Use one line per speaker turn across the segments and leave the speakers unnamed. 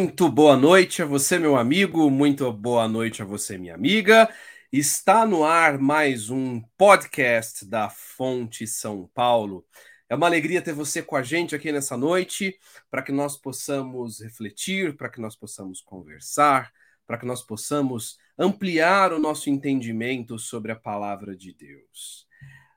Muito boa noite a você, meu amigo, muito boa noite a você, minha amiga. Está no ar mais um podcast da Fonte São Paulo. É uma alegria ter você com a gente aqui nessa noite, para que nós possamos refletir, para que nós possamos conversar, para que nós possamos ampliar o nosso entendimento sobre a palavra de Deus.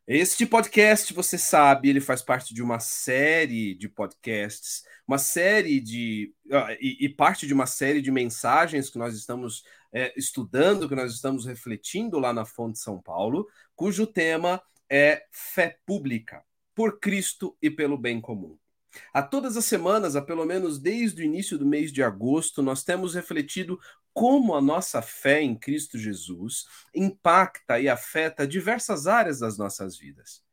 Este podcast, você sabe, ele faz parte de uma série de podcasts, uma série de. E, e, parte de uma série de mensagens que nós estamos é, estudando, que nós estamos refletindo lá na Fonte São Paulo, cujo tema é fé pública, por Cristo e pelo bem comum. A todas as semanas, a pelo menos desde o início do mês de agosto, nós temos refletido como a nossa fé em Cristo Jesus impacta e afeta diversas áreas das nossas vidas.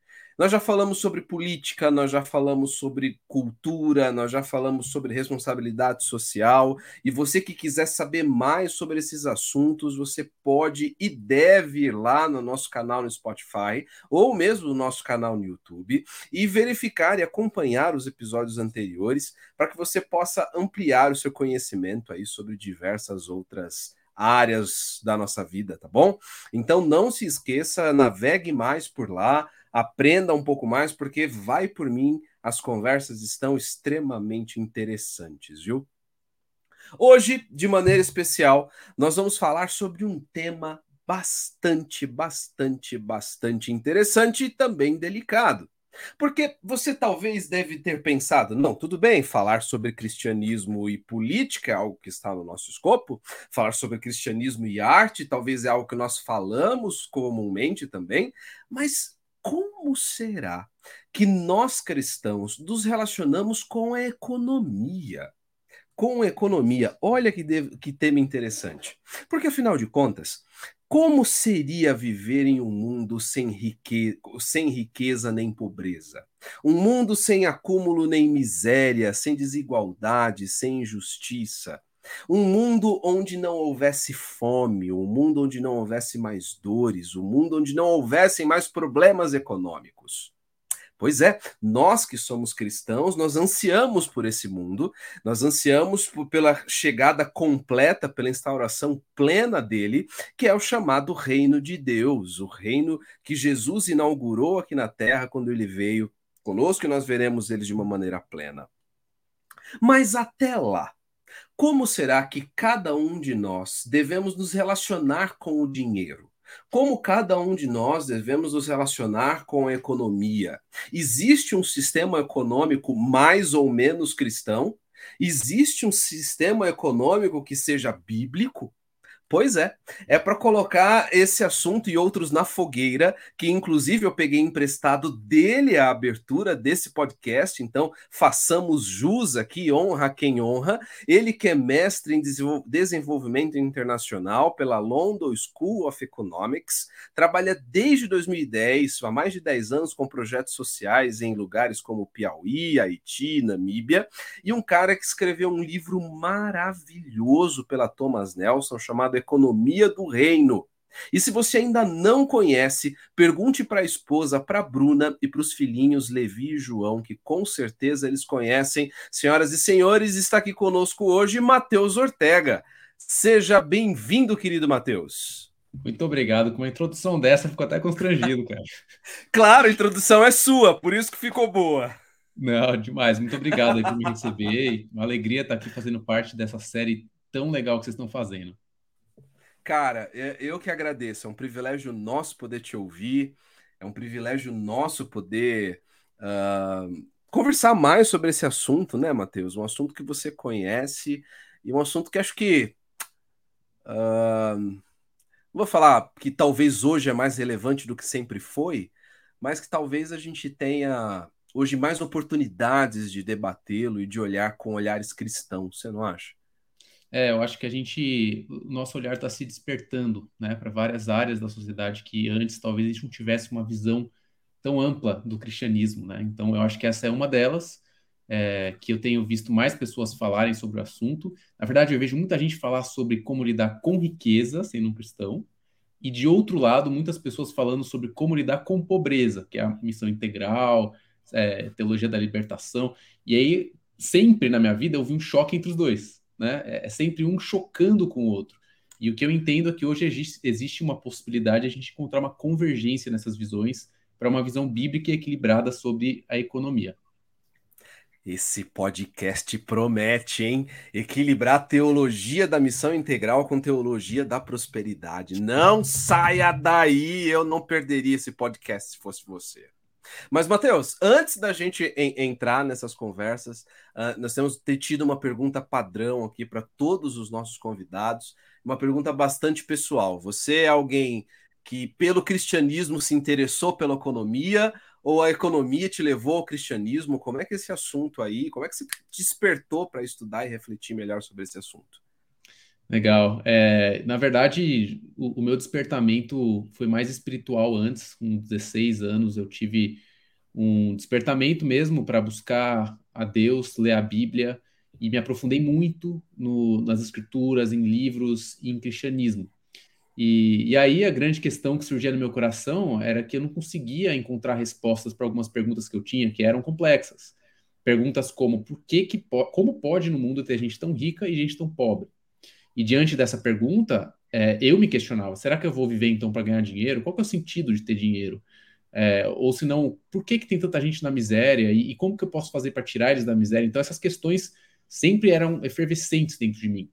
Nós já falamos sobre política, nós já falamos sobre cultura, nós já falamos sobre responsabilidade social. E você que quiser saber mais sobre esses assuntos, você pode e deve ir lá no nosso canal no Spotify ou mesmo no nosso canal no YouTube e verificar e acompanhar os episódios anteriores para que você possa ampliar o seu conhecimento aí sobre diversas outras áreas da nossa vida, tá bom? Então não se esqueça, navegue mais por lá aprenda um pouco mais, porque vai por mim, as conversas estão extremamente interessantes, viu? Hoje, de maneira especial, nós vamos falar sobre um tema bastante, bastante, bastante interessante e também delicado. Porque você talvez deve ter pensado, não, tudo bem, falar sobre cristianismo e política é algo que está no nosso escopo, falar sobre cristianismo e arte talvez é algo que nós falamos comumente também, mas como será que nós cristãos nos relacionamos com a economia? Com a economia, olha que, que tema interessante. Porque, afinal de contas, como seria viver em um mundo sem, rique sem riqueza nem pobreza? Um mundo sem acúmulo nem miséria, sem desigualdade, sem injustiça? Um mundo onde não houvesse fome, um mundo onde não houvesse mais dores, um mundo onde não houvessem mais problemas econômicos. Pois é, nós que somos cristãos, nós ansiamos por esse mundo, nós ansiamos por, pela chegada completa, pela instauração plena dele, que é o chamado reino de Deus, o reino que Jesus inaugurou aqui na terra quando ele veio conosco e nós veremos ele de uma maneira plena. Mas até lá, como será que cada um de nós devemos nos relacionar com o dinheiro? Como cada um de nós devemos nos relacionar com a economia? Existe um sistema econômico mais ou menos cristão? Existe um sistema econômico que seja bíblico? Pois é, é para colocar esse assunto e outros na fogueira, que inclusive eu peguei emprestado dele a abertura desse podcast, então façamos jus aqui, honra quem honra. Ele que é mestre em desenvolvimento internacional pela London School of Economics, trabalha desde 2010, há mais de 10 anos com projetos sociais em lugares como Piauí, Haiti, Namíbia, e um cara que escreveu um livro maravilhoso pela Thomas Nelson chamado economia do reino. E se você ainda não conhece, pergunte para a esposa, para Bruna e para os filhinhos Levi e João, que com certeza eles conhecem. Senhoras e senhores, está aqui conosco hoje Matheus Ortega. Seja bem-vindo, querido Matheus.
Muito obrigado. Com uma introdução dessa, ficou até constrangido, cara.
claro, a introdução é sua, por isso que ficou boa.
Não, demais. Muito obrigado por me receber. Uma alegria estar aqui fazendo parte dessa série tão legal que vocês estão fazendo.
Cara, é, eu que agradeço. É um privilégio nosso poder te ouvir. É um privilégio nosso poder uh, conversar mais sobre esse assunto, né, Matheus? Um assunto que você conhece e um assunto que acho que. Uh, vou falar que talvez hoje é mais relevante do que sempre foi, mas que talvez a gente tenha hoje mais oportunidades de debatê-lo e de olhar com olhares cristãos, você não acha?
É, eu acho que a gente, o nosso olhar está se despertando, né, para várias áreas da sociedade que antes talvez a gente não tivesse uma visão tão ampla do cristianismo, né? Então, eu acho que essa é uma delas, é, que eu tenho visto mais pessoas falarem sobre o assunto. Na verdade, eu vejo muita gente falar sobre como lidar com riqueza, sendo um cristão, e de outro lado, muitas pessoas falando sobre como lidar com pobreza, que é a missão integral, é, teologia da libertação. E aí sempre na minha vida eu vi um choque entre os dois, né? É, é sempre um chocando com o outro. E o que eu entendo é que hoje existe uma possibilidade de a gente encontrar uma convergência nessas visões para uma visão bíblica e equilibrada sobre a economia.
Esse podcast promete, hein? Equilibrar a teologia da missão integral com teologia da prosperidade. Não saia daí, eu não perderia esse podcast se fosse você. Mas, Matheus, antes da gente entrar nessas conversas, uh, nós temos tido uma pergunta padrão aqui para todos os nossos convidados, uma pergunta bastante pessoal. Você é alguém que, pelo cristianismo, se interessou pela economia ou a economia te levou ao cristianismo? Como é que esse assunto aí, como é que você despertou para estudar e refletir melhor sobre esse assunto?
Legal. É, na verdade, o, o, meu despertamento foi mais espiritual antes, com 16 anos, eu tive um despertamento mesmo para buscar a Deus, ler a Bíblia, e me aprofundei muito no, nas escrituras, em livros e em cristianismo. E, e, aí a grande questão que surgia no meu coração era que eu não conseguia encontrar respostas para algumas perguntas que eu tinha, que eram complexas. Perguntas como por que, que como pode no mundo ter gente tão rica e gente tão pobre? E diante dessa pergunta, é, eu me questionava: será que eu vou viver então para ganhar dinheiro? Qual é o sentido de ter dinheiro? É, ou se não, por que, que tem tanta gente na miséria e, e como que eu posso fazer para tirar eles da miséria? Então essas questões sempre eram efervescentes dentro de mim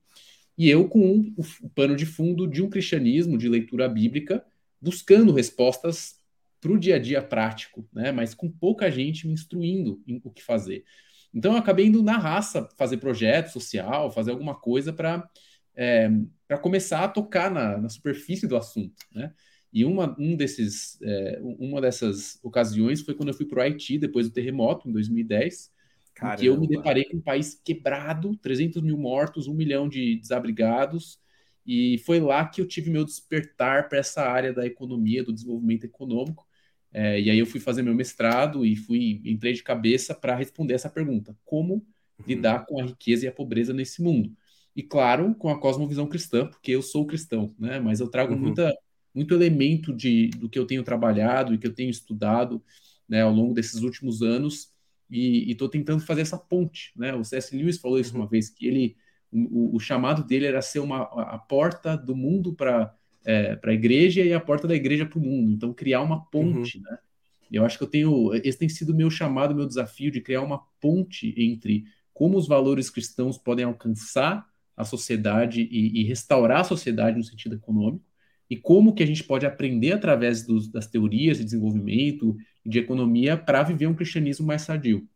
e eu com um, o pano de fundo de um cristianismo, de leitura bíblica, buscando respostas para o dia a dia prático, né? mas com pouca gente me instruindo em o que fazer. Então eu acabei indo na raça fazer projeto social, fazer alguma coisa para é, para começar a tocar na, na, superfície do assunto. Né? E uma, um desses, é, uma dessas ocasiões foi quando eu fui para o Haiti, depois do terremoto, em 2010, Caramba. que eu me deparei com um país quebrado, 300 mil mortos, um milhão de desabrigados, e foi lá que eu tive meu despertar para essa área da economia, do desenvolvimento econômico. É, e aí eu fui fazer meu mestrado e fui entrei de cabeça para responder essa pergunta: como uhum. lidar com a riqueza e a pobreza nesse mundo? E claro, com a cosmovisão cristã, porque eu sou cristão, né? Mas eu trago uhum. muita, muito elemento de, do que eu tenho trabalhado e que eu tenho estudado né, ao longo desses últimos anos e estou tentando fazer essa ponte, né? O C.S. Lewis falou isso uhum. uma vez que ele o, o, chamado dele era ser uma a porta do mundo para é, para a igreja e a porta da igreja para o mundo. Então criar uma ponte, uhum. né? Eu acho que eu tenho esse tem sido meu chamado, meu desafio de criar uma ponte entre como os valores cristãos podem alcançar a sociedade e, e restaurar a sociedade no sentido econômico e como que a gente pode aprender através dos, das teorias de desenvolvimento de economia para viver um cristianismo mais sadio.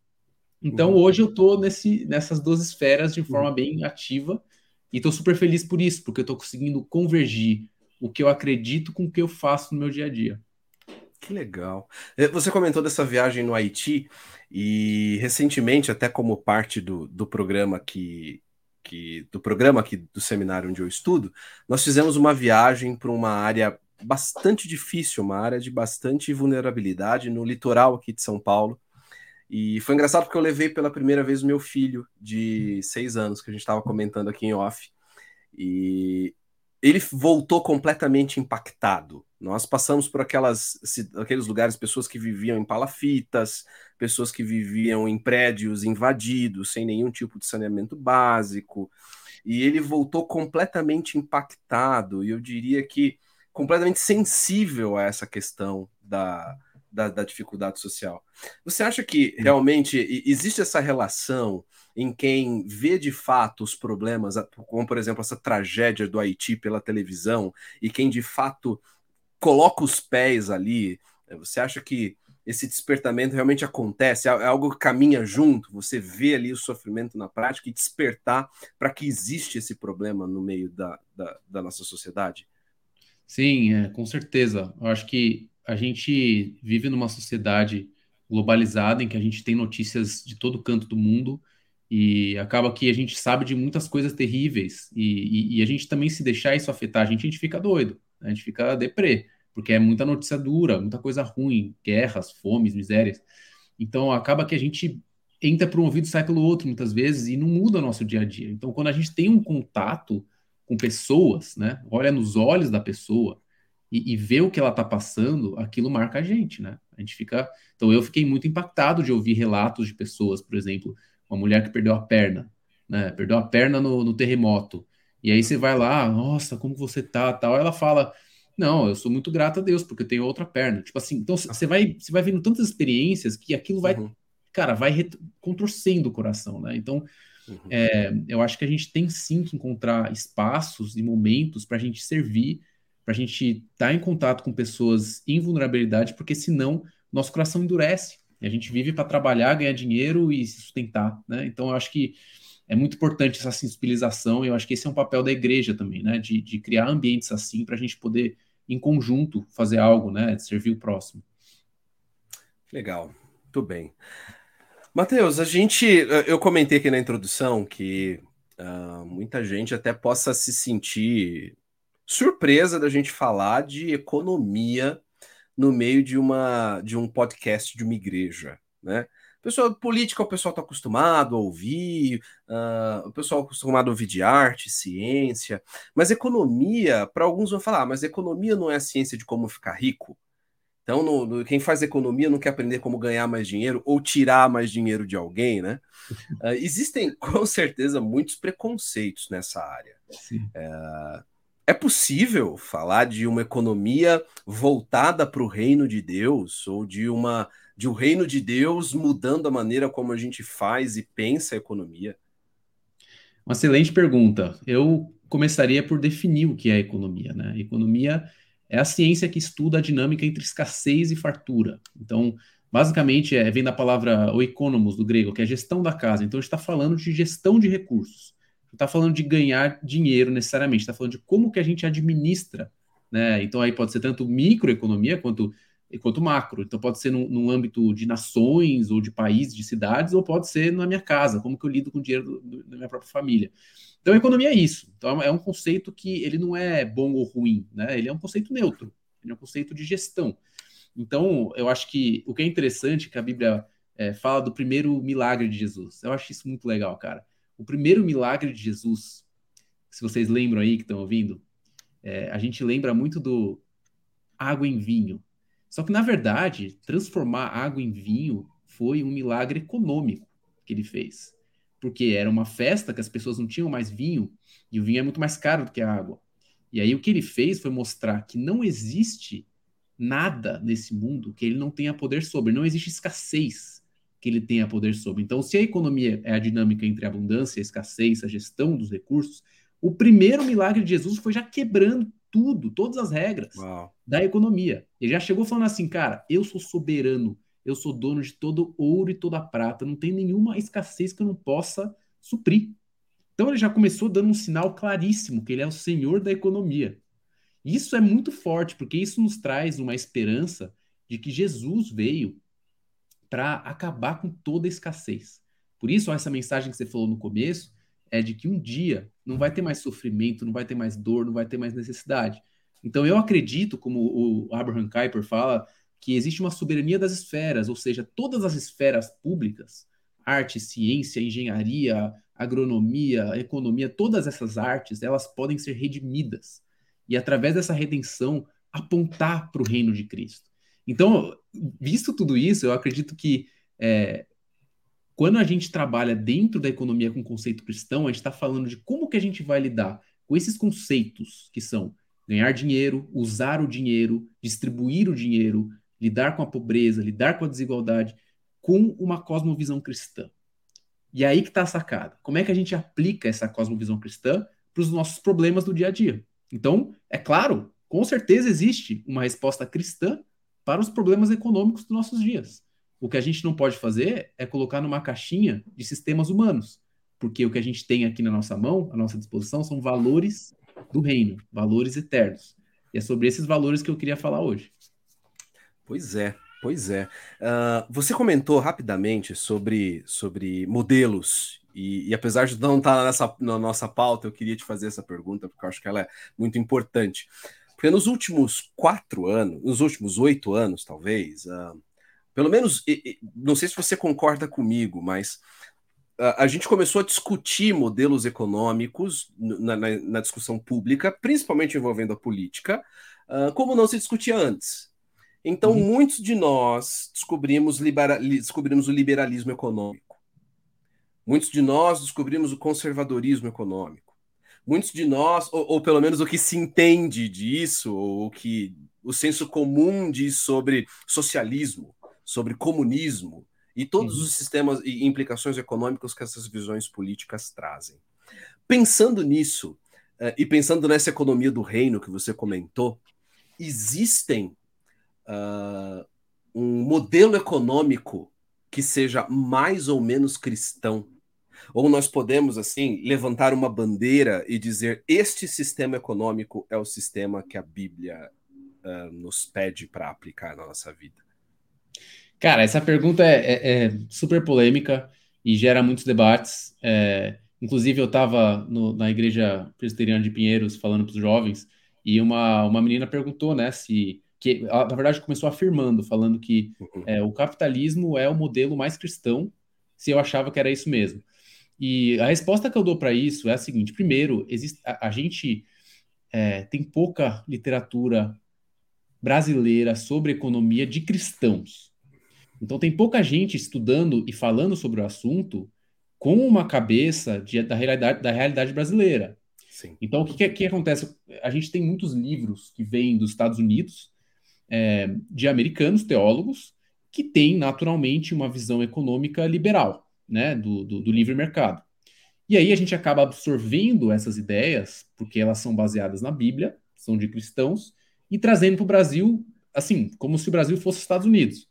Então, uhum. hoje eu estou nessas duas esferas de forma uhum. bem ativa e estou super feliz por isso, porque eu estou conseguindo convergir o que eu acredito com o que eu faço no meu dia a dia.
Que legal. Eh, você comentou dessa viagem no Haiti e recentemente, até como parte do, do programa que, que do programa aqui do seminário onde eu estudo, nós fizemos uma viagem para uma área bastante difícil, uma área de bastante vulnerabilidade no litoral aqui de São Paulo. E foi engraçado porque eu levei pela primeira vez o meu filho de seis anos, que a gente estava comentando aqui em off. E ele voltou completamente impactado. Nós passamos por aquelas, aqueles lugares, pessoas que viviam em palafitas, pessoas que viviam em prédios invadidos, sem nenhum tipo de saneamento básico. E ele voltou completamente impactado. E eu diria que completamente sensível a essa questão da, da, da, dificuldade social. Você acha que realmente existe essa relação em quem vê de fato os problemas, como por exemplo essa tragédia do Haiti pela televisão, e quem de fato coloca os pés ali? Você acha que esse despertamento realmente acontece? É algo que caminha junto? Você vê ali o sofrimento na prática e despertar para que existe esse problema no meio da, da, da nossa sociedade?
Sim, é, com certeza. Eu acho que a gente vive numa sociedade globalizada em que a gente tem notícias de todo canto do mundo e acaba que a gente sabe de muitas coisas terríveis e, e, e a gente também se deixar isso afetar a gente, a gente fica doido? A gente fica deprê, porque é muita notícia dura, muita coisa ruim, guerras, fomes, misérias. Então acaba que a gente entra por um ouvido e sai pelo outro muitas vezes e não muda o nosso dia a dia. Então quando a gente tem um contato com pessoas, né? Olha nos olhos da pessoa e, e vê o que ela está passando, aquilo marca a gente, né? A gente fica. Então eu fiquei muito impactado de ouvir relatos de pessoas, por exemplo, uma mulher que perdeu a perna, né? Perdeu a perna no, no terremoto. E aí você vai lá, nossa, como você tá, tal. Ela fala, não, eu sou muito grata a Deus porque eu tenho outra perna. Tipo assim, então você vai, você vai vendo tantas experiências que aquilo vai, uhum. cara, vai contorcendo o coração, né? Então, uhum. é, eu acho que a gente tem sim que encontrar espaços e momentos para a gente servir, para a gente estar tá em contato com pessoas em vulnerabilidade, porque senão nosso coração endurece. E a gente vive para trabalhar, ganhar dinheiro e se sustentar, né? Então, eu acho que é muito importante essa sensibilização, e eu acho que esse é um papel da igreja também, né? De, de criar ambientes assim para a gente poder, em conjunto, fazer algo, né? De servir o próximo.
Legal, muito bem. Matheus, a gente. Eu comentei aqui na introdução que uh, muita gente até possa se sentir surpresa da gente falar de economia no meio de uma de um podcast de uma igreja, né? Pessoal, política o pessoal está acostumado a ouvir, uh, o pessoal acostumado a ouvir de arte, ciência, mas economia, para alguns vão falar, ah, mas economia não é a ciência de como ficar rico. Então, no, no, quem faz economia não quer aprender como ganhar mais dinheiro ou tirar mais dinheiro de alguém, né? Uh, existem, com certeza, muitos preconceitos nessa área. Uh, é possível falar de uma economia voltada para o reino de Deus ou de uma de o um reino de Deus mudando a maneira como a gente faz e pensa a economia?
Uma excelente pergunta. Eu começaria por definir o que é economia. Né? Economia é a ciência que estuda a dinâmica entre escassez e fartura. Então, basicamente, é, vem da palavra oikonomos, do grego, que é gestão da casa. Então, está falando de gestão de recursos. Não está falando de ganhar dinheiro necessariamente, está falando de como que a gente administra. Né? Então, aí pode ser tanto microeconomia quanto quanto macro. Então pode ser num, âmbito de nações ou de países, de cidades, ou pode ser na minha casa, como que eu lido com o dinheiro da minha própria família. Então economia é isso. Então é um conceito que ele não é bom ou ruim, né? Ele é um conceito neutro. Ele é um conceito de gestão. Então eu acho que o que é interessante é que a Bíblia é, fala do primeiro milagre de Jesus. Eu acho isso muito legal, cara. O primeiro milagre de Jesus, se vocês lembram aí que estão ouvindo, é, a gente lembra muito do água em vinho. Só que, na verdade, transformar água em vinho foi um milagre econômico que ele fez. Porque era uma festa que as pessoas não tinham mais vinho, e o vinho é muito mais caro do que a água. E aí o que ele fez foi mostrar que não existe nada nesse mundo que ele não tenha poder sobre, não existe escassez que ele tenha poder sobre. Então, se a economia é a dinâmica entre a abundância, a escassez, a gestão dos recursos, o primeiro milagre de Jesus foi já quebrando tudo, todas as regras Uau. da economia. Ele já chegou falando assim, cara, eu sou soberano, eu sou dono de todo ouro e toda prata, não tem nenhuma escassez que eu não possa suprir. Então ele já começou dando um sinal claríssimo que ele é o senhor da economia. Isso é muito forte, porque isso nos traz uma esperança de que Jesus veio para acabar com toda a escassez. Por isso, essa mensagem que você falou no começo é de que um dia não vai ter mais sofrimento, não vai ter mais dor, não vai ter mais necessidade. Então eu acredito, como o Abraham Kuyper fala, que existe uma soberania das esferas, ou seja, todas as esferas públicas, arte, ciência, engenharia, agronomia, economia, todas essas artes, elas podem ser redimidas e através dessa redenção apontar para o reino de Cristo. Então, visto tudo isso, eu acredito que é, quando a gente trabalha dentro da economia com o conceito cristão, a gente está falando de como que a gente vai lidar com esses conceitos que são ganhar dinheiro, usar o dinheiro, distribuir o dinheiro, lidar com a pobreza, lidar com a desigualdade, com uma cosmovisão cristã. E é aí que está a sacada. Como é que a gente aplica essa cosmovisão cristã para os nossos problemas do dia a dia? Então, é claro, com certeza existe uma resposta cristã para os problemas econômicos dos nossos dias. O que a gente não pode fazer é colocar numa caixinha de sistemas humanos, porque o que a gente tem aqui na nossa mão, à nossa disposição, são valores do reino, valores eternos. E é sobre esses valores que eu queria falar hoje.
Pois é, pois é. Uh, você comentou rapidamente sobre, sobre modelos, e, e apesar de não estar nessa, na nossa pauta, eu queria te fazer essa pergunta, porque eu acho que ela é muito importante. Porque nos últimos quatro anos, nos últimos oito anos, talvez, uh, pelo menos, não sei se você concorda comigo, mas a, gente começou a discutir modelos econômicos na, na, na discussão pública, principalmente envolvendo a política, uh, como não se discutia antes. Então, uhum. muitos de nós descobrimos, libera, descobrimos o liberalismo econômico. Muitos de nós descobrimos o conservadorismo econômico. Muitos de nós, ou, ou pelo menos o que se entende disso, ou o que o senso comum diz sobre socialismo, sobre comunismo e todos uhum. os sistemas e implicações econômicas que essas visões políticas trazem. Pensando nisso, uh, e pensando nessa economia do reino que você comentou, existem uh, um modelo econômico que seja mais ou menos cristão? Ou nós podemos, assim, levantar uma bandeira e dizer: este sistema econômico é o sistema que a Bíblia uh, nos pede para aplicar na nossa vida?
Cara, essa pergunta é, é, é super polêmica e gera muitos debates. É, inclusive, eu estava na igreja presbiteriana de Pinheiros falando para os jovens e uma, uma menina perguntou, né, se que na verdade começou afirmando, falando que uhum. é, o capitalismo é o modelo mais cristão, se eu achava que era isso mesmo. E a resposta que eu dou para isso é a seguinte: primeiro, existe, a, a gente é, tem pouca literatura brasileira sobre economia de cristãos. Então tem pouca gente estudando e falando sobre o assunto com uma cabeça de, da, realidade, da realidade brasileira. Sim. Então o que, que, que acontece? A gente tem muitos livros que vêm dos Estados Unidos é, de americanos teólogos que têm naturalmente uma visão econômica liberal, né, do, do, do livre mercado. E aí a gente acaba absorvendo essas ideias, porque elas são baseadas na Bíblia, são de cristãos, e trazendo para o Brasil, assim, como se o Brasil fosse os Estados Unidos.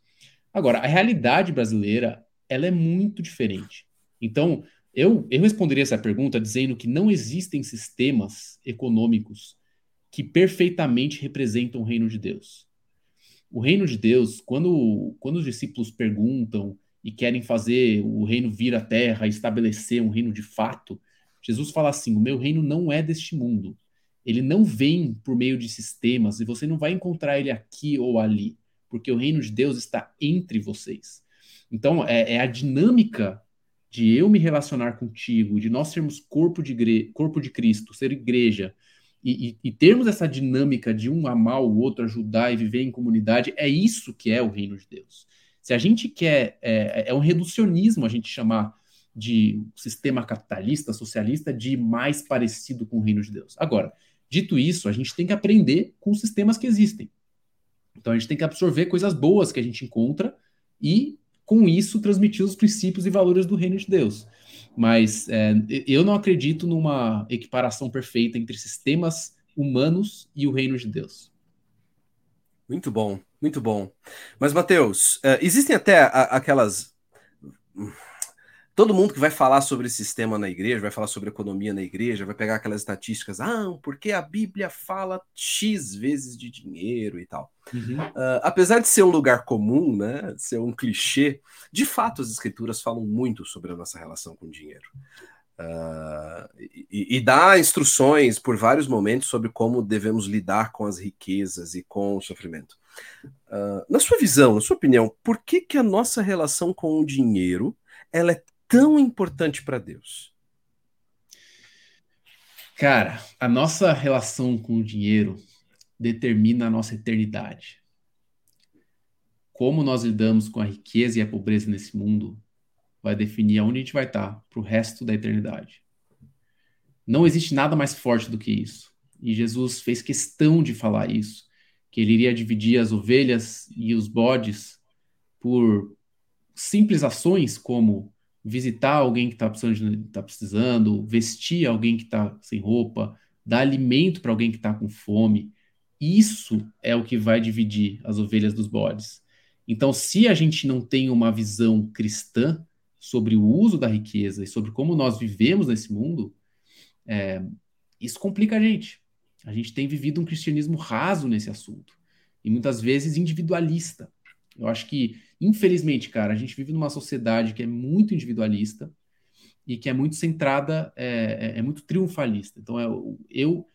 Agora, a realidade brasileira, ela é muito diferente. Então, eu, eu responderia essa pergunta dizendo que não existem sistemas econômicos que perfeitamente representam o reino de Deus o reino de Deus, quando, quando os discípulos perguntam e querem fazer o reino vir à terra, estabelecer um reino de fato, Jesus fala assim: o meu reino não é deste mundo. Ele não vem por meio de sistemas e você não vai encontrar ele aqui ou ali, porque o reino de Deus está entre vocês. Então, é, é a dinâmica de eu me relacionar contigo, de nós sermos corpo de, corpo de Cristo, ser igreja, e, e, e, termos essa dinâmica de um amar o outro, ajudar e viver em comunidade, é isso que é o reino de Deus. Se a gente quer, é, é um reducionismo a gente chamar de sistema capitalista, socialista, de mais parecido com o reino de Deus. Agora, dito isso, a gente tem que aprender com os sistemas que existem. Então a gente tem que absorver coisas boas que a gente encontra e, com isso, transmitir os princípios e valores do reino de Deus. Mas é, eu não acredito numa equiparação perfeita entre sistemas humanos e o reino de Deus.
Muito bom, muito bom. Mas, Mateus, uh, existem até aquelas todo mundo que vai falar sobre sistema na igreja, vai falar sobre economia na igreja, vai pegar aquelas estatísticas, ah, porque a Bíblia fala X vezes de dinheiro e tal. Uhum. Uh, apesar de ser um lugar comum, né, ser um clichê, de fato as escrituras falam muito sobre a nossa relação com o dinheiro. Uh, e, e, dá instruções por vários momentos sobre como devemos lidar com as riquezas e com o sofrimento. Uh, na sua visão, na sua opinião, por que, que a nossa relação com o dinheiro ela é tão importante para Deus?
Cara, a nossa relação com o dinheiro determina a nossa eternidade. Como nós lidamos com a riqueza e a pobreza nesse mundo vai definir aonde a gente vai estar para o resto da eternidade. Não existe nada mais forte do que isso. E Jesus fez questão de falar isso, que ele iria dividir as ovelhas e os bodes por simples ações como visitar alguém que está precisando, tá precisando, vestir alguém que está sem roupa, dar alimento para alguém que está com fome. Isso é o que vai dividir as ovelhas dos bodes. Então, se a gente não tem uma visão cristã sobre o uso da riqueza e sobre como nós vivemos nesse mundo, é, isso complica a gente. A gente tem vivido um cristianismo raso nesse assunto e muitas vezes individualista. Eu acho que, infelizmente, cara, a gente vive numa sociedade que é muito individualista e que é muito centrada, é, é, é muito triunfalista. Então, é, eu,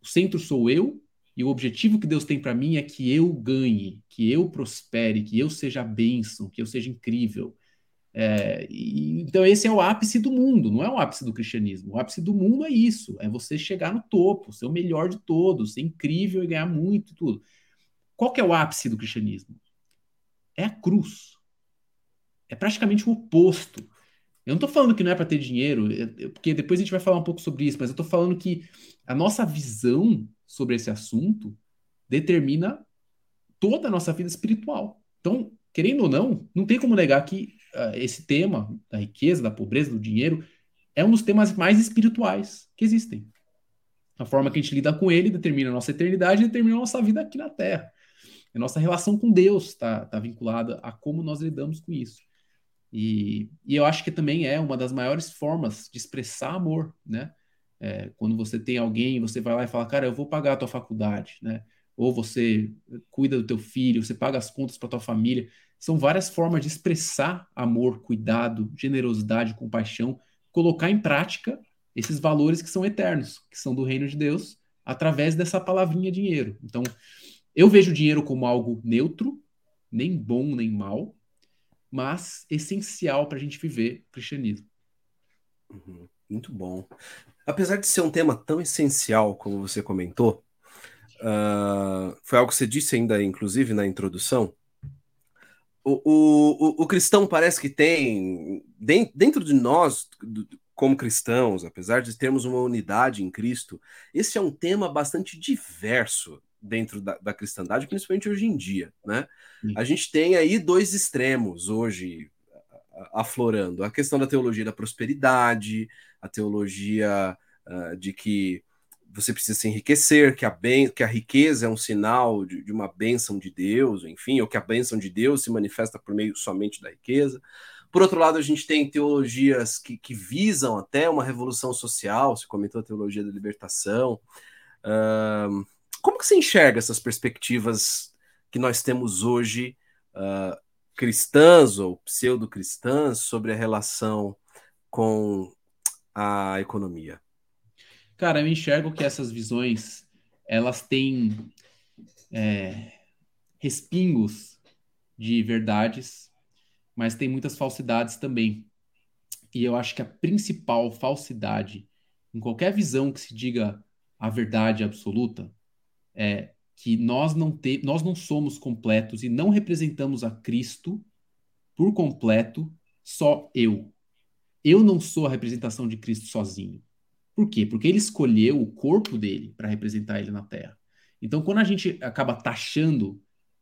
o centro sou eu, e o objetivo que Deus tem para mim é que eu ganhe, que eu prospere, que eu seja bênção, que eu seja incrível. É, e, então, esse é o ápice do mundo, não é o ápice do cristianismo. O ápice do mundo é isso: é você chegar no topo, ser o melhor de todos, ser incrível e ganhar muito e tudo. Qual que é o ápice do cristianismo? é a cruz. É praticamente o oposto. Eu não estou falando que não é para ter dinheiro, porque depois a gente vai falar um pouco sobre isso, mas eu estou falando que a nossa visão sobre esse assunto determina toda a nossa vida espiritual. Então, querendo ou não, não tem como negar que esse tema da riqueza, da pobreza, do dinheiro, é um dos temas mais espirituais que existem. A forma que a gente lida com ele determina a nossa eternidade e determina a nossa vida aqui na Terra. A nossa relação com Deus está tá vinculada a como nós lidamos com isso. E, e eu acho que também é uma das maiores formas de expressar amor, né? É, quando você tem alguém, você vai lá e fala, cara, eu vou pagar a tua faculdade, né? Ou você cuida do teu filho, você paga as contas para tua família. São várias formas de expressar amor, cuidado, generosidade, compaixão, colocar em prática esses valores que são eternos, que são do reino de Deus, através dessa palavrinha dinheiro. Então, eu vejo o dinheiro como algo neutro, nem bom nem mal, mas essencial para a gente viver o cristianismo.
Uhum, muito bom. Apesar de ser um tema tão essencial, como você comentou, uh, foi algo que você disse ainda, inclusive, na introdução. O, o, o, cristão parece que tem, dentro de nós, como cristãos, apesar de termos uma unidade em Cristo, esse é um tema bastante diverso dentro da, da cristandade, principalmente hoje em dia, né? A gente tem aí dois extremos hoje aflorando: a questão da teologia da prosperidade, a teologia uh, de que você precisa se enriquecer, que a, ben, que a riqueza é um sinal de, de, uma bênção de Deus, enfim, ou que a bênção de Deus se manifesta por meio somente da riqueza. Por outro lado, a gente tem teologias que, que visam até uma revolução social, se comentou a teologia da libertação. Uh, como que você enxerga essas perspectivas que nós temos hoje, uh, cristãs ou pseudo-cristãs, sobre a relação com a economia?
Cara, eu enxergo que essas visões elas têm é, respingos de verdades, mas tem muitas falsidades também. E eu acho que a principal falsidade em qualquer visão que se diga a verdade absoluta é, que nós não, te, nós não somos completos e não representamos a Cristo por completo, só eu. Eu não sou a representação de Cristo sozinho. Por quê? Porque ele escolheu o corpo dele para representar ele na Terra. Então, quando a gente acaba taxando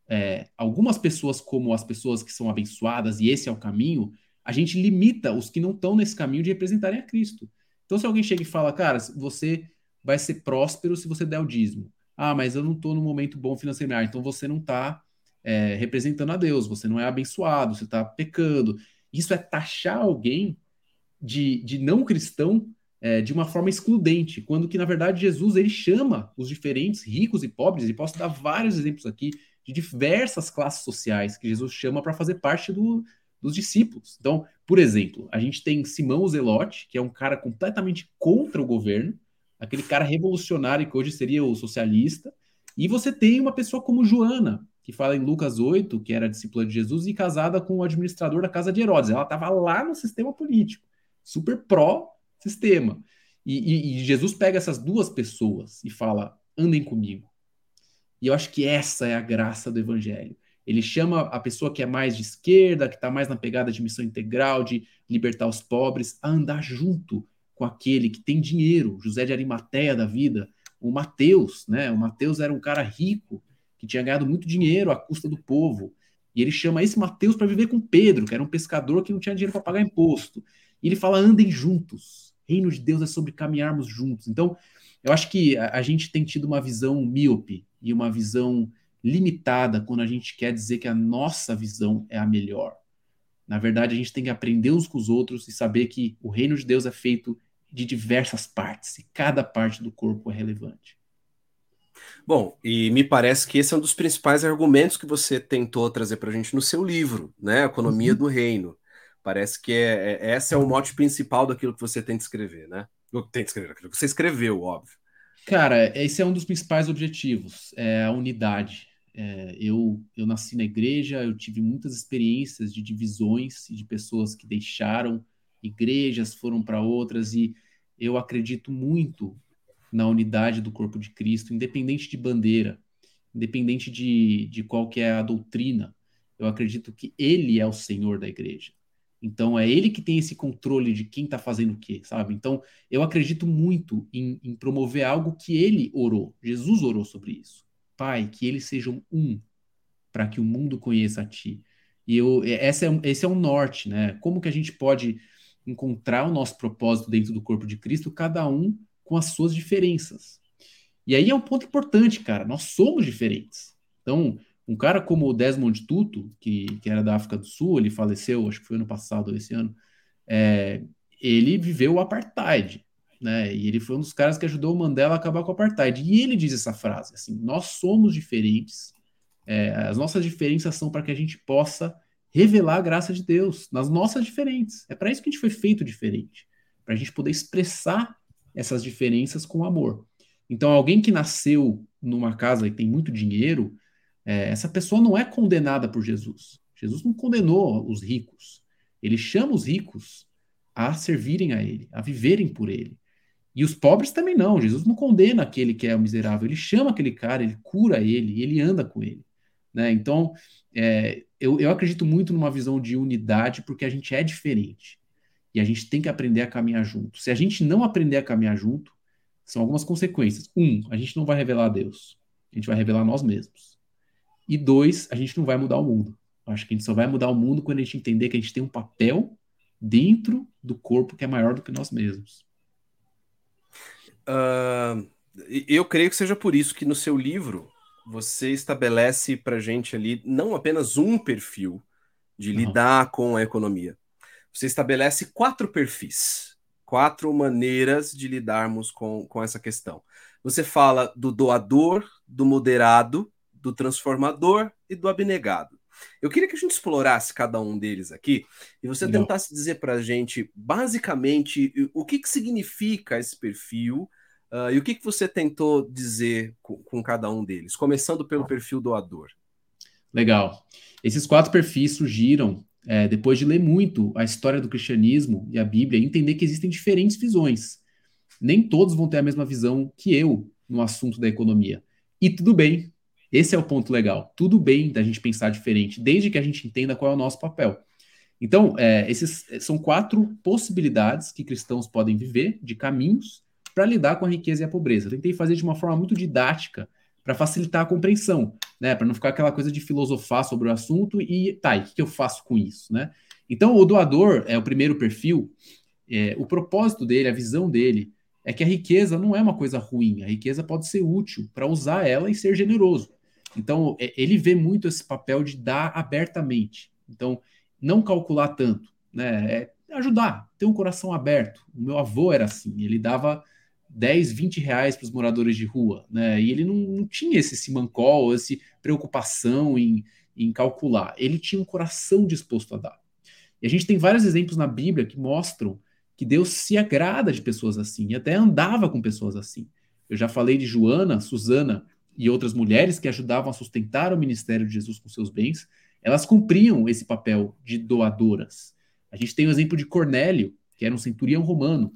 é, algumas pessoas como as pessoas que são abençoadas e esse é o caminho, a gente limita os que não estão nesse caminho de representarem a Cristo. Então, se alguém chega e fala, cara, você vai ser próspero se você der o dízimo. Ah, mas eu não estou no momento bom financeiramente. Ah, então você não está é, representando a Deus, você não é abençoado, você está pecando. Isso é taxar alguém de, de não cristão é, de uma forma excludente, quando que, na verdade, Jesus ele chama os diferentes, ricos e pobres, e posso dar vários exemplos aqui de diversas classes sociais que Jesus chama para fazer parte do, dos discípulos. Então, por exemplo, a gente tem Simão Zelote, que é um cara completamente contra o governo, aquele cara revolucionário que hoje seria o socialista, e você tem uma pessoa como Joana, que fala em Lucas 8, que era discípula de Jesus e casada com o administrador da casa de Herodes. Ela estava lá no sistema político, super pró-sistema. E, e, e, Jesus pega essas duas pessoas e fala: andem comigo. E eu acho que essa é a graça do evangelho. Ele chama a pessoa que é mais de esquerda, que está mais na pegada de missão integral, de libertar os pobres, a andar junto com aquele que tem dinheiro, José de Arimateia da vida, o Mateus, né? O Mateus era um cara rico que tinha ganhado muito dinheiro à custa do povo. E ele chama esse Mateus para viver com Pedro, que era um pescador que não tinha dinheiro para pagar imposto. E ele fala: andem juntos. Reino de Deus é sobre caminharmos juntos. Então, eu acho que a, a gente tem tido uma visão míope e uma visão limitada quando a gente quer dizer que a nossa visão é a melhor. Na verdade, a gente tem que aprender uns com os outros e saber que o reino de Deus é feito de diversas partes, e cada parte do corpo é relevante.
Bom, e me parece que esse é um dos principais argumentos que você tentou trazer para a gente no seu livro, né? Economia uhum. do Reino. Parece que é, é, esse é o mote principal daquilo que você tem de escrever, né? Tem escrever, aquilo que você escreveu, óbvio.
Cara, esse é um dos principais objetivos, é a unidade. É, eu, eu nasci na igreja, eu tive muitas experiências de divisões e de pessoas que deixaram igrejas foram para outras, e eu acredito muito na unidade do corpo de Cristo, independente de bandeira, independente de, de qual que é a doutrina. Eu acredito que Ele é o Senhor da igreja. Então é ele que tem esse controle de quem está fazendo o quê, sabe? Então eu acredito muito em, em, promover algo que ele orou. Jesus orou sobre isso. Pai, que eles sejam um, para que o mundo conheça a Ti. E eu, essa é, esse é um norte, né? Como que a gente pode encontrar o nosso propósito dentro do corpo de Cristo, cada um com as suas diferenças. E aí é um ponto importante, cara. Nós somos diferentes. Então, um cara como o Desmond Tutu, que, que era da África do Sul, ele faleceu, acho que foi ano passado, esse ano, é, ele viveu o apartheid, né? E ele foi um dos caras que ajudou o Mandela a acabar com o apartheid. E ele diz essa frase, assim, nós somos diferentes, é, as nossas diferenças são para que a gente possa revelar a graça de Deus nas nossas diferentes. É para isso que a gente foi feito diferente, para a gente poder expressar essas diferenças com amor. Então, alguém que nasceu numa casa que tem muito dinheiro, é, essa pessoa não é condenada por Jesus. Jesus não condenou os ricos. Ele chama os ricos a servirem a ele, a viverem por ele. E os pobres também não. Jesus não condena aquele que é o miserável. Ele chama aquele cara, ele cura ele, ele anda com ele. Né? Então, é, eu, eu acredito muito numa visão de unidade, porque a gente é diferente. E a gente tem que aprender a caminhar junto. Se a gente não aprender a caminhar junto, são algumas consequências. Um, a gente não vai revelar a Deus. A gente vai revelar nós mesmos. E dois, a gente não vai mudar o mundo. Acho que a gente só vai mudar o mundo quando a gente entender que a gente tem um papel dentro do corpo que é maior do que nós mesmos.
Uh, eu creio que seja por isso que no seu livro você estabelece para gente ali não apenas um perfil de não. lidar com a economia. Você estabelece quatro perfis, quatro maneiras de lidarmos com, com essa questão. Você fala do doador, do moderado, do transformador e do abnegado. Eu queria que a gente explorasse cada um deles aqui e você Não. tentasse dizer para a gente, basicamente, o que, que significa esse perfil uh, e o que, que você tentou dizer com, com cada um deles, começando pelo perfil doador.
Legal. Esses quatro perfis surgiram é, depois de ler muito a história do cristianismo e a Bíblia e entender que existem diferentes visões. Nem todos vão ter a mesma visão que eu no assunto da economia. E tudo bem, esse é o ponto legal. Tudo bem da gente pensar diferente, desde que a gente entenda qual é o nosso papel. Então, é, esses são quatro possibilidades que cristãos podem viver, de caminhos, para lidar com a riqueza e a pobreza. Eu tentei fazer de uma forma muito didática para facilitar a compreensão, né? Para não ficar aquela coisa de filosofar sobre o assunto e tá, e o que eu faço com isso, né? Então, o doador é o primeiro perfil. É, o propósito dele, a visão dele, é que a riqueza não é uma coisa ruim. A riqueza pode ser útil para usar ela e ser generoso. Então, é, ele vê muito esse papel de dar abertamente. Então, não calcular tanto, né? É ajudar, ter um coração aberto. O meu avô era assim, ele dava 10, 20 reais para os moradores de rua, né? E ele não, não tinha esse simancol, essa preocupação em, em calcular. Ele tinha um coração disposto a dar. E a gente tem vários exemplos na Bíblia que mostram que Deus se agrada de pessoas assim, e até andava com pessoas assim. Eu já falei de Joana, Susana, e outras mulheres que ajudavam a sustentar o ministério de Jesus com seus bens, elas cumpriam esse papel de doadoras. A gente tem o exemplo de Cornélio, que era um centurião romano,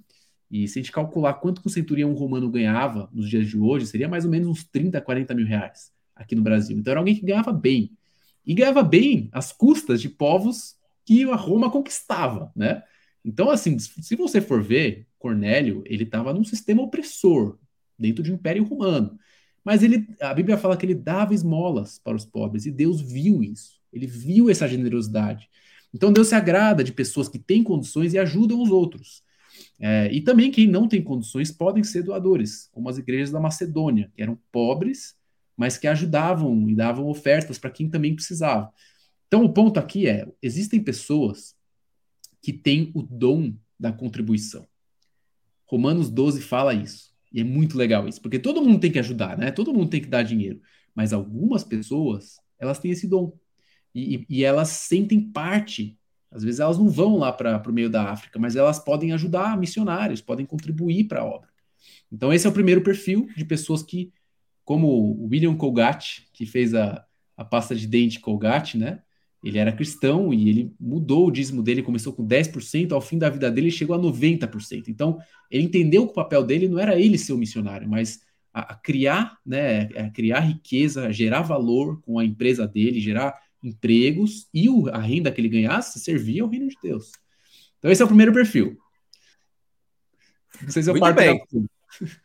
e se a gente calcular quanto que um centurião romano ganhava nos dias de hoje, seria mais ou menos uns 30, 40 mil reais aqui no Brasil. Então era alguém que ganhava bem. E ganhava bem às custas de povos que a Roma conquistava, né? Então, assim, se você for ver, Cornélio, ele estava num sistema opressor, dentro de um império romano. Mas ele, a Bíblia fala que ele dava esmolas para os pobres e Deus viu isso. Ele viu essa generosidade. Então Deus se agrada de pessoas que têm condições e ajudam os outros. É, e também quem não tem condições podem ser doadores, como as igrejas da Macedônia, que eram pobres, mas que ajudavam e davam ofertas para quem também precisava. Então o ponto aqui é: existem pessoas que têm o dom da contribuição. Romanos 12 fala isso. E é muito legal isso, porque todo mundo tem que ajudar, né? Todo mundo tem que dar dinheiro. Mas algumas pessoas, elas têm esse dom. E, e elas sentem parte. Às vezes elas não vão lá para o meio da África, mas elas podem ajudar missionários, podem contribuir para a obra. Então, esse é o primeiro perfil de pessoas que, como William Colgate, que fez a, a pasta de dente Colgate, né? Ele era cristão e ele mudou o dízimo dele, começou com 10%, ao fim da vida dele chegou a 90%. Então, ele entendeu que o papel dele não era ele ser o missionário, mas a, a criar, né, a criar riqueza, a gerar valor com a empresa dele, gerar empregos e o, a renda que ele ganhasse servia ao reino de Deus. Então esse é o primeiro perfil.
Não sei se eu Muito bem.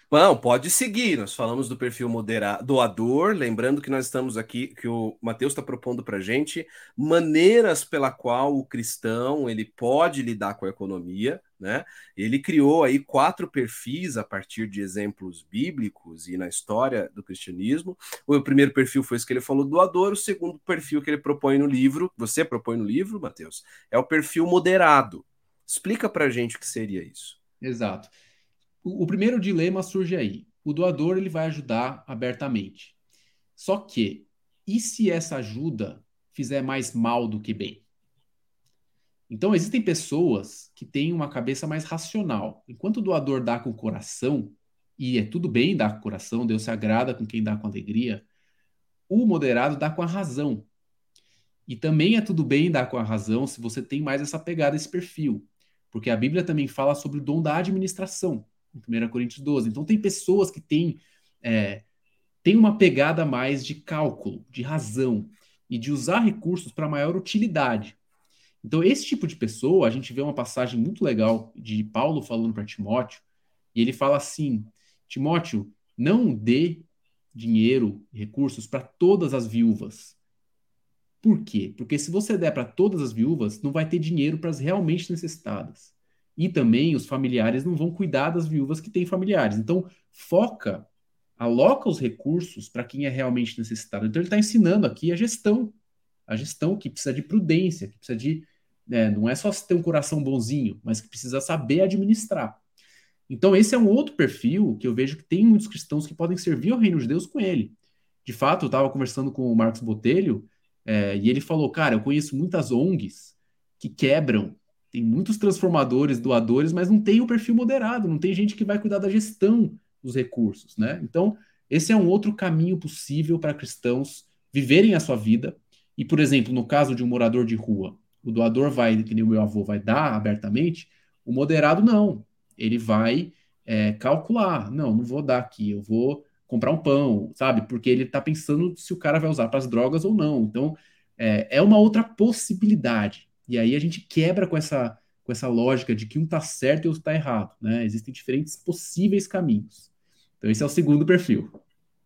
Não, pode seguir. Nós falamos do perfil moderado, doador. Lembrando que nós estamos aqui, que o Mateus está propondo para gente maneiras pela qual o cristão ele pode lidar com a economia, né? Ele criou aí quatro perfis a partir de exemplos bíblicos e na história do cristianismo. O primeiro perfil foi esse que ele falou, doador. O segundo perfil que ele propõe no livro, você propõe no livro, Mateus, é o perfil moderado. Explica para gente o que seria isso.
Exato. O, primeiro dilema surge aí. O doador ele vai ajudar abertamente. Só que, e se essa ajuda fizer mais mal do que bem? Então, existem pessoas que têm uma cabeça mais racional. Enquanto o doador dá com o coração, e é tudo bem dar com o coração, Deus se agrada com quem dá com alegria, o moderado dá com a razão. E também é tudo bem dar com a razão se você tem mais essa pegada, esse perfil. Porque a Bíblia também fala sobre o dom da administração em 1 Coríntios 12. Então, tem pessoas que têm, é, uma pegada mais de cálculo, de razão e de usar recursos para maior utilidade. Então, esse tipo de pessoa, a gente vê uma passagem muito legal de Paulo falando para Timóteo, e ele fala assim: Timóteo, não dê dinheiro, recursos para todas as viúvas. Por quê? Porque se você der para todas as viúvas, não vai ter dinheiro para as realmente necessitadas. E também os familiares não vão cuidar das viúvas que têm familiares. Então, foca, aloca os recursos para quem é realmente necessitado. Então, ele está ensinando aqui a gestão. A gestão que precisa de prudência, que precisa de. Né, não é só ter um coração bonzinho, mas que precisa saber administrar. Então, esse é um outro perfil que eu vejo que tem muitos cristãos que podem servir ao reino de Deus com ele. De fato, eu estava conversando com o Marcos Botelho é, e ele falou: Cara, eu conheço muitas ONGs que quebram tem muitos transformadores, doadores, mas não tem o perfil moderado, não tem gente que vai cuidar da gestão dos recursos, né? Então, esse é um outro caminho possível para cristãos viverem a sua vida. E, por exemplo, no caso de um morador de rua, o doador vai, que nem o meu avô, vai dar abertamente, o moderado não. Ele vai é, calcular. Não, não vou dar aqui, eu vou comprar um pão, sabe? Porque ele está pensando se o cara vai usar para as drogas ou não. Então, é, é uma outra possibilidade. E aí a gente quebra com essa, com essa lógica de que um está certo e outro está errado. Né? Existem diferentes possíveis caminhos. Então, esse é o segundo perfil.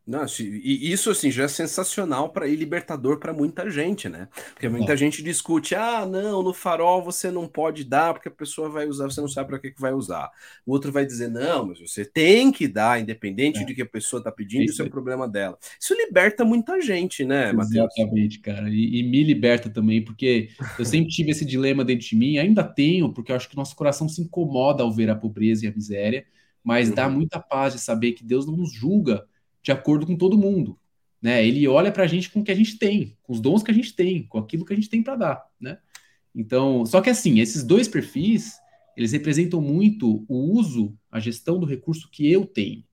Nossa, e isso assim já é sensacional para ir libertador para muita gente, né? Porque muita é. gente discute: ah, não, no farol você não pode dar porque a pessoa vai usar, você não sabe para que, que vai usar. O outro vai dizer: não, mas você tem que dar, independente é. de que a pessoa está pedindo, isso, isso é o problema dela. Isso liberta muita gente, né,
Matheus? Exatamente, cara. E, e, me liberta também, porque eu sempre tive esse dilema dentro de mim, ainda tenho, porque eu acho que nosso coração se incomoda ao ver a pobreza e a miséria, mas uhum. dá muita paz de saber que Deus não nos julga de acordo com todo mundo. Né? Ele olha para a gente com o que a gente tem, com os dons que a gente tem, com aquilo que a gente tem para dar. Né? Então, só que assim, esses dois perfis, eles representam muito o uso, a gestão do recurso que eu tenho.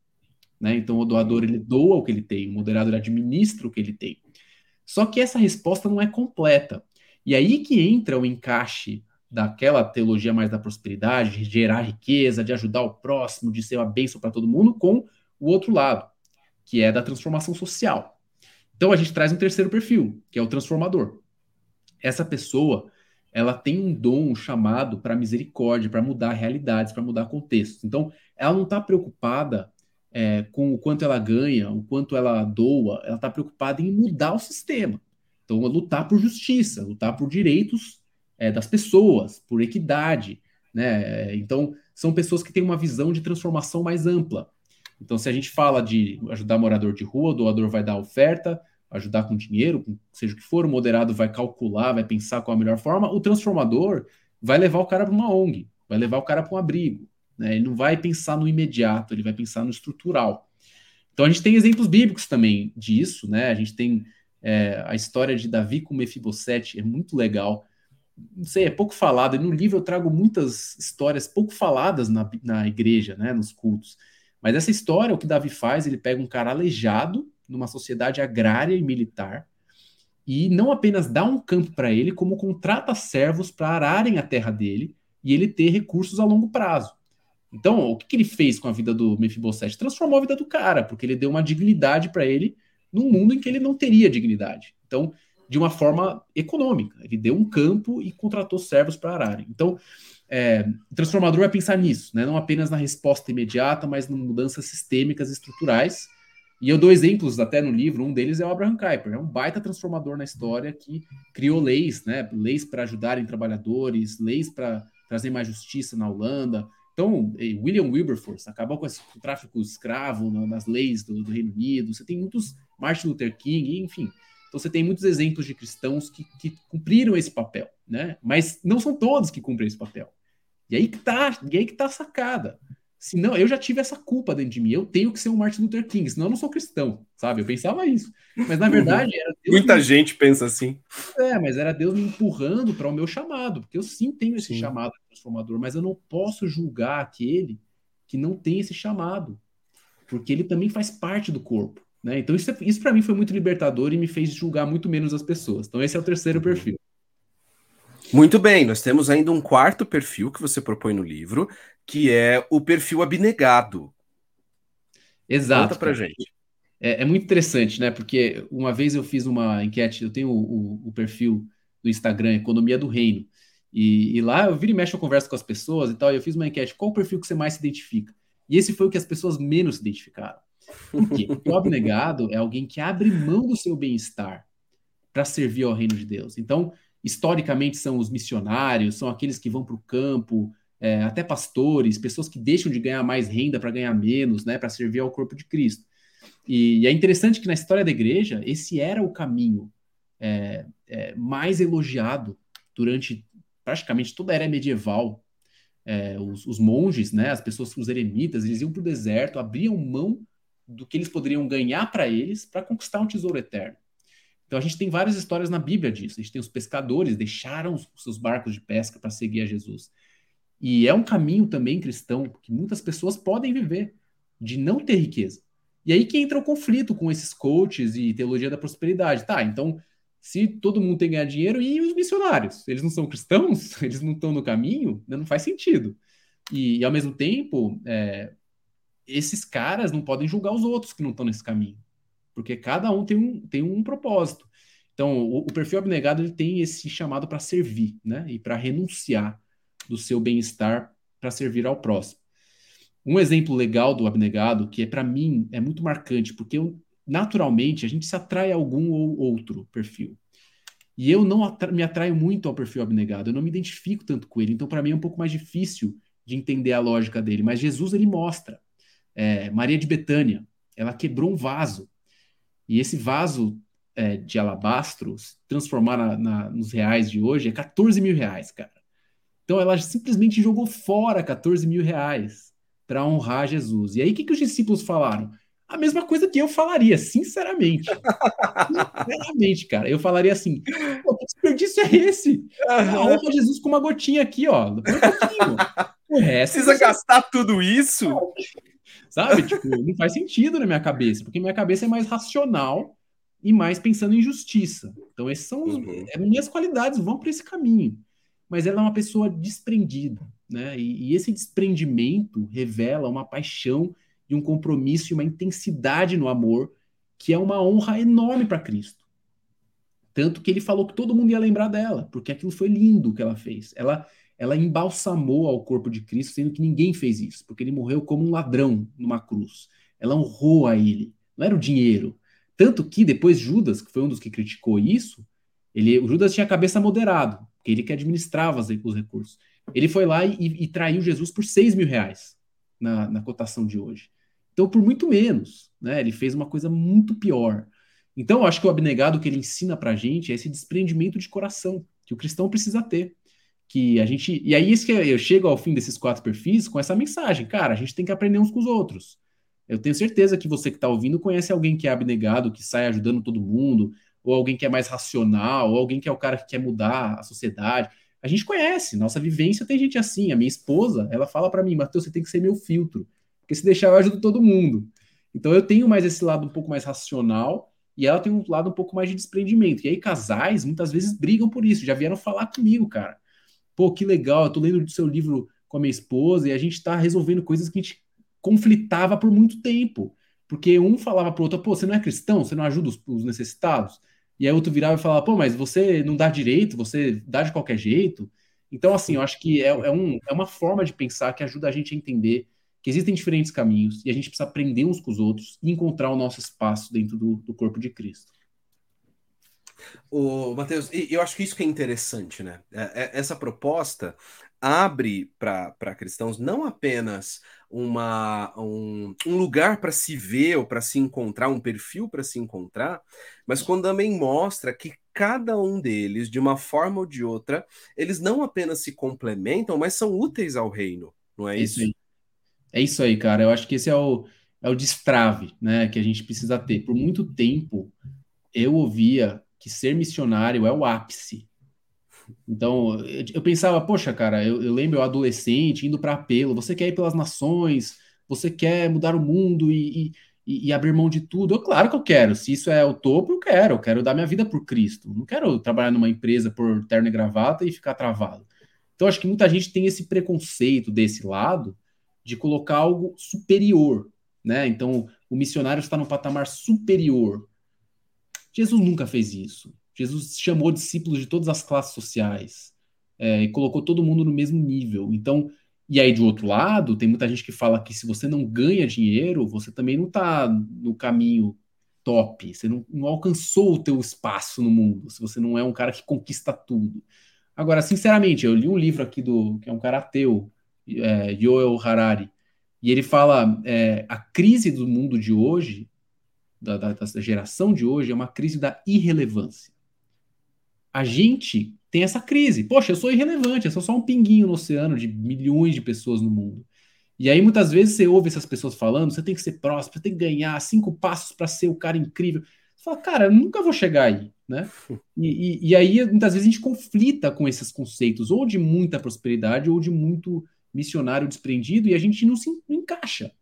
Né? Então, o doador ele doa o que ele tem, o moderador administra o que ele tem. Só que essa resposta não é completa. E aí que entra o encaixe daquela teologia mais da prosperidade, de gerar riqueza, de ajudar o próximo, de ser uma bênção para todo mundo, com o outro lado que é da transformação social. Então a gente traz um terceiro perfil, que é o transformador. Essa pessoa, ela tem um dom chamado para misericórdia, para mudar realidades, para mudar contextos. Então, ela não está preocupada é, com o quanto ela ganha, o quanto ela doa, ela está preocupada em mudar o sistema. Então, é lutar por justiça, lutar por direitos é, das pessoas, por equidade. Né? Então, são pessoas que têm uma visão de transformação mais ampla. Então, se a gente fala de ajudar morador de rua, o doador vai dar oferta, ajudar com dinheiro, seja o que for, o moderado vai calcular, vai pensar qual a melhor forma, o transformador vai levar o cara para uma ONG, vai levar o cara para um abrigo. Né? Ele não vai pensar no imediato, ele vai pensar no estrutural. Então, a gente tem exemplos bíblicos também disso, né? A gente tem é, a história de Davi com Mefibosete, é muito legal. Não sei, é pouco falado. E no livro eu trago muitas histórias pouco faladas na, na igreja, né? Nos cultos. Mas essa história, o que Davi faz, ele pega um cara aleijado numa sociedade agrária e militar e não apenas dá um campo para ele, como contrata servos para ararem a terra dele e ele ter recursos a longo prazo. Então, o que, que ele fez com a vida do Mefibosete? Transformou a vida do cara, porque ele deu uma dignidade para ele num mundo em que ele não teria dignidade. Então, de uma forma econômica. Ele deu um campo e contratou servos para ararem. Então, é, o transformador vai pensar nisso, né? não apenas na resposta imediata, mas em mudanças sistêmicas e estruturais. E eu dou exemplos até no livro, um deles é o Abraham Kuyper, é um baita transformador na história que criou leis, né? leis para ajudarem trabalhadores, leis para trazer mais justiça na Holanda. Então, William Wilberforce acabou com esse tráfico escravo nas leis do, do Reino Unido. Você tem muitos Martin Luther King, enfim. Então você tem muitos exemplos de cristãos que, que cumpriram esse papel, né? Mas não são todos que cumprem esse papel. E aí que tá, e aí que tá a sacada. Senão, eu já tive essa culpa dentro de mim. Eu tenho que ser um Martin Luther King, senão eu não sou cristão, sabe? Eu pensava isso. Mas na uhum. verdade, era
Deus Muita me... gente pensa assim.
É, mas era Deus me empurrando para o meu chamado, porque eu sim tenho esse sim. chamado transformador, mas eu não posso julgar aquele que não tem esse chamado, porque ele também faz parte do corpo. Né? Então, isso, é, isso para mim foi muito libertador e me fez julgar muito menos as pessoas. Então, esse é o terceiro uhum. perfil.
Muito bem, nós temos ainda um quarto perfil que você propõe no livro, que é o perfil abnegado.
Exato.
Conta pra gente.
É, é, muito interessante, né? Porque uma vez eu fiz uma enquete, eu tenho o, o, o perfil do Instagram, Economia do Reino, e, e, lá eu viro e mexo, eu converso com as pessoas e tal, e eu fiz uma enquete, qual o perfil que você mais se identifica? E esse foi o que as pessoas menos se identificaram. Por quê? Porque o abnegado é alguém que abre mão do seu bem-estar para servir ao reino de Deus. Então, historicamente, são os missionários, são aqueles que vão para o campo, é, até pastores, pessoas que deixam de ganhar mais renda para ganhar menos, né, para servir ao corpo de Cristo. E, e, é interessante que na história da igreja, esse era o caminho é, é, mais elogiado durante praticamente toda a era medieval. É, os, os, monges, né, as pessoas, os eremitas, eles iam para o deserto, abriam mão do que eles poderiam ganhar para eles para conquistar um tesouro eterno. Então a gente tem várias histórias na Bíblia disso. A gente tem os pescadores deixaram os seus barcos de pesca para seguir a Jesus. E é um caminho também cristão que muitas pessoas podem viver de não ter riqueza. E aí que entra o conflito com esses coaches e teologia da prosperidade. Tá, então se todo mundo tem que ganhar dinheiro e os missionários, eles não são cristãos, eles não estão no caminho, não faz sentido. E, e ao mesmo tempo, é, esses caras não podem julgar os outros que não estão nesse caminho, porque cada um tem um, tem um propósito. Então, o, o perfil abnegado ele tem esse chamado para servir, né? E para renunciar do seu bem-estar para servir ao próximo. Um exemplo legal do abnegado, que é para mim é muito marcante, porque eu, naturalmente a gente se atrai a algum ou outro perfil. E eu não atra me atraio muito ao perfil abnegado, eu não me identifico tanto com ele, então para mim é um pouco mais difícil de entender a lógica dele. Mas Jesus ele mostra é, Maria de Betânia, ela quebrou um vaso. E esse vaso é, de alabastro, se transformar na, na, nos reais de hoje, é 14 mil reais, cara. Então ela simplesmente jogou fora 14 mil reais para honrar Jesus. E aí o que, que os discípulos falaram? A mesma coisa que eu falaria, sinceramente. sinceramente, cara. Eu falaria assim: que desperdício é esse? Uhum. Honra Jesus com uma gotinha aqui, ó. Um
o resto. Precisa gastar tudo isso?
Sabe? Tipo, não faz sentido na minha cabeça, porque minha cabeça é mais racional e mais pensando em justiça. Então, esses são os, uhum. É, minhas qualidades vão para esse caminho. Mas ela é uma pessoa desprendida, né? E, e, esse desprendimento revela uma paixão e um compromisso e uma intensidade no amor que é uma honra enorme para Cristo. Tanto que ele falou que todo mundo ia lembrar dela, porque aquilo foi lindo que ela fez. Ela ela embalsamou ao corpo de Cristo, sendo que ninguém fez isso, porque ele morreu como um ladrão numa cruz. Ela honrou a ele, não era o dinheiro. Tanto que depois Judas, que foi um dos que criticou isso, ele, o Judas tinha a cabeça moderado, porque ele que administrava os recursos. Ele foi lá e, e traiu Jesus por 6 mil reais na, na cotação de hoje. Então, por muito menos, né? Ele fez uma coisa muito pior. Então, eu acho que o abnegado que ele ensina pra gente é esse desprendimento de coração que o cristão precisa ter que a gente. E aí, isso que eu chego ao fim desses quatro perfis com essa mensagem, cara, a gente tem que aprender uns com os outros. Eu tenho certeza que você que está ouvindo conhece alguém que é abnegado, que sai ajudando todo mundo, ou alguém que é mais racional, ou alguém que é o cara que quer mudar a sociedade. A gente conhece, nossa vivência tem gente assim. A minha esposa, ela fala para mim, Matheus, você tem que ser meu filtro, porque se deixar eu ajudo todo mundo. Então eu tenho mais esse lado um pouco mais racional e ela tem um lado um pouco mais de desprendimento. E aí casais muitas vezes brigam por isso, já vieram falar comigo, cara pô, que legal, eu tô lendo o seu livro com a minha esposa e a gente está resolvendo coisas que a gente conflitava por muito tempo. Porque um falava pro outro, pô, você não é cristão, você não ajuda os, os necessitados. e aí outro virava e falava, pô, mas você não dá direito, você dá de qualquer jeito. Então, assim, eu acho que é, é, um, é uma forma de pensar que ajuda a gente a entender que existem diferentes caminhos e a gente precisa aprender uns com os outros e encontrar o nosso espaço dentro do, do corpo de Cristo.
O Matheus, eu acho que isso que é interessante, né? É, é, essa proposta abre para cristãos não apenas uma, um, um lugar para se ver ou para se encontrar, um perfil para se encontrar, mas quando também mostra que cada um deles, de uma forma ou de outra, eles não apenas se complementam, mas são úteis ao reino, não é, é isso?
isso é isso aí, cara. Eu acho que esse é o, é o destrave né, que a gente precisa ter. Por muito tempo, eu ouvia que ser missionário é o ápice. Então, eu pensava, poxa, cara, eu, eu lembro eu adolescente indo para apelo, você quer ir pelas nações, você quer mudar o mundo e, e, e, abrir mão de tudo. Eu, claro que eu quero, se isso é o topo, eu quero, eu quero dar minha vida por Cristo. Não quero trabalhar numa empresa por terno e gravata e ficar travado. Então, acho que muita gente tem esse preconceito desse lado de colocar algo superior, né? Então, o missionário está no patamar superior. Jesus nunca fez isso. Jesus chamou discípulos de todas as classes sociais é, e colocou todo mundo no mesmo nível. Então, e aí do outro lado, tem muita gente que fala que se você não ganha dinheiro, você também não está no caminho top, você não, não, alcançou o teu espaço no mundo, se você não é um cara que conquista tudo. Agora, sinceramente, eu li um livro aqui do que é um cara ateu, é, Yoel Harari, e ele fala é, a crise do mundo de hoje, da, da, da geração de hoje, é uma crise da irrelevância a gente tem essa crise. Poxa, eu sou irrelevante, eu sou só um pinguinho no oceano de milhões de pessoas no mundo. E aí muitas vezes você ouve essas pessoas falando, você tem que ser próximo, você tem que ganhar cinco passos para ser o cara incrível. Você fala, cara, eu nunca vou chegar aí, né? E, e, e, aí muitas vezes a gente conflita com esses conceitos, ou de muita prosperidade, ou de muito missionário desprendido, e a gente não se não encaixa.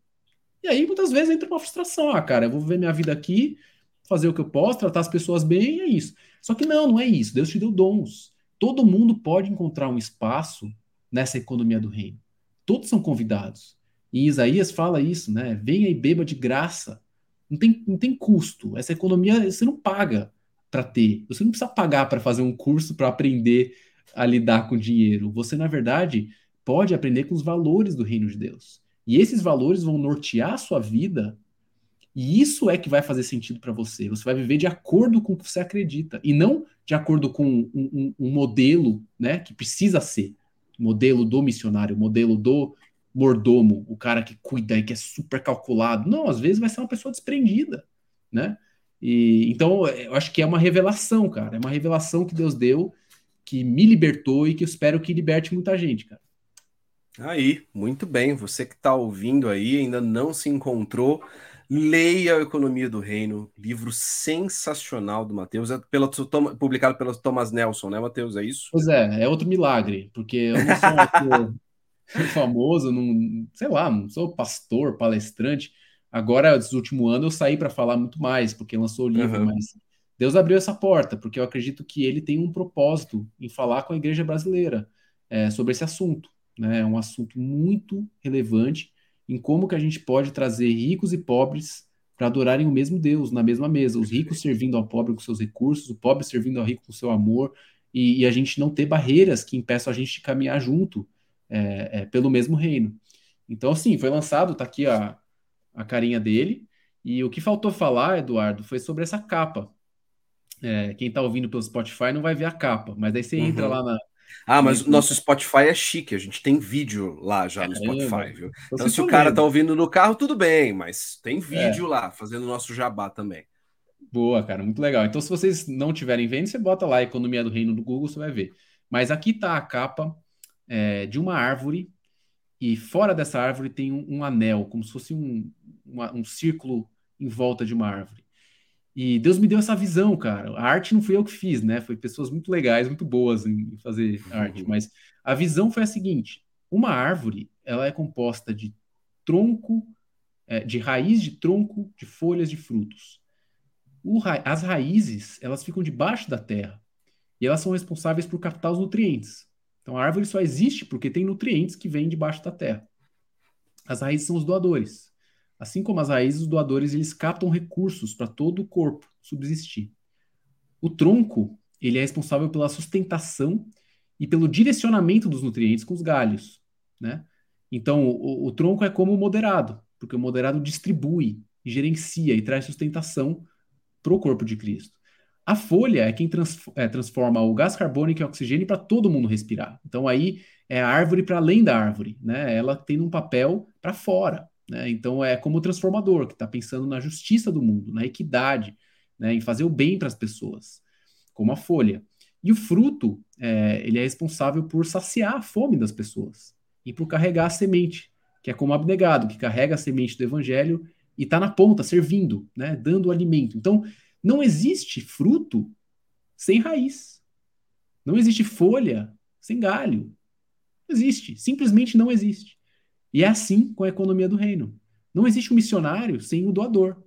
E aí muitas vezes entra uma frustração, ah, cara, eu vou viver minha vida aqui, fazer o que eu posso, tratar as pessoas bem, é isso. Só que não, não é isso. Deus te deu dons. Todo mundo pode encontrar um espaço nessa economia do reino. Todos são convidados. E Isaías fala isso, né? Venha e beba de graça. Não tem, não tem custo. Essa economia você não paga para ter. Você não precisa pagar para fazer um curso para aprender a lidar com dinheiro. Você, na verdade, pode aprender com os valores do reino de Deus. E esses valores vão nortear a sua vida e isso é que vai fazer sentido para você. Você vai viver de acordo com o que você acredita e não de acordo com um, um, um modelo, né, que precisa ser modelo do missionário, modelo do mordomo, o cara que cuida e que é super calculado. Não, às vezes vai ser uma pessoa desprendida, né? E então eu acho que é uma revelação, cara. É uma revelação que Deus deu que me libertou e que eu espero que liberte muita gente, cara.
Aí, muito bem. Você que está ouvindo aí ainda não se encontrou Leia a Economia do Reino, livro sensacional do Mateus, é pela, publicado pelo Thomas Nelson, né, Mateus? É isso?
Pois é, é outro milagre, porque eu não sou um ator famoso, não, sei lá, não sou pastor, palestrante. Agora, nos últimos anos, eu saí para falar muito mais, porque lançou o livro, uhum. mas Deus abriu essa porta, porque eu acredito que ele tem um propósito em falar com a igreja brasileira é, sobre esse assunto. Né? É um assunto muito relevante em como que a gente pode trazer ricos e pobres para adorarem o mesmo Deus na mesma mesa, os ricos servindo ao pobre com seus recursos, o pobre servindo ao rico com seu amor, e, e a gente não ter barreiras que impeçam a gente de caminhar junto é, é, pelo mesmo reino. Então, assim, foi lançado, tá aqui a, a carinha dele, e o que faltou falar, Eduardo, foi sobre essa capa. É, quem está ouvindo pelo Spotify não vai ver a capa, mas aí você uhum. entra lá na,
ah, mas o nosso Spotify é chique, a gente tem vídeo lá já no Spotify, viu? Então, se o cara tá ouvindo no carro, tudo bem, mas tem vídeo é. lá, fazendo o nosso jabá também.
Boa, cara, muito legal. Então, se vocês não tiverem vendo, você bota lá Economia do Reino do Google, você vai ver. Mas aqui tá a capa é, de uma árvore, e fora dessa árvore tem um, um anel, como se fosse um, uma, um círculo em volta de uma árvore. E Deus me deu essa visão, cara. A arte não fui eu que fiz, né? Foi pessoas muito legais, muito boas em fazer arte. Uhum. Mas a visão foi a seguinte: uma árvore, ela é composta de tronco, é, de raiz de tronco, de folhas de frutos. Ra as raízes, elas ficam debaixo da terra e elas são responsáveis por captar os nutrientes. Então a árvore só existe porque tem nutrientes que vêm debaixo da terra. As raízes são os doadores. Assim como as raízes, os doadores eles captam recursos para todo o corpo subsistir. O tronco, ele é responsável pela sustentação e pelo direcionamento dos nutrientes com os galhos, né? Então, o, o tronco é como o moderado, porque o moderado distribui, gerencia e traz sustentação para o corpo de Cristo. A folha é quem trans, é, transforma o gás carbônico em oxigênio para todo mundo respirar. Então aí é a árvore para além da árvore, né? Ela tem um papel para fora, né? Então é como o transformador que está pensando na justiça do mundo, na equidade, né? Em fazer o bem para as pessoas, como a folha. E o fruto, é, ele é responsável por saciar a fome das pessoas e por carregar a semente, que é como o abnegado, que carrega a semente do evangelho e está na ponta, servindo, né? Dando alimento. Então não existe fruto sem raiz. Não existe folha sem galho. Não existe. Simplesmente não existe. E é assim com a economia do reino. Não existe um missionário sem o doador.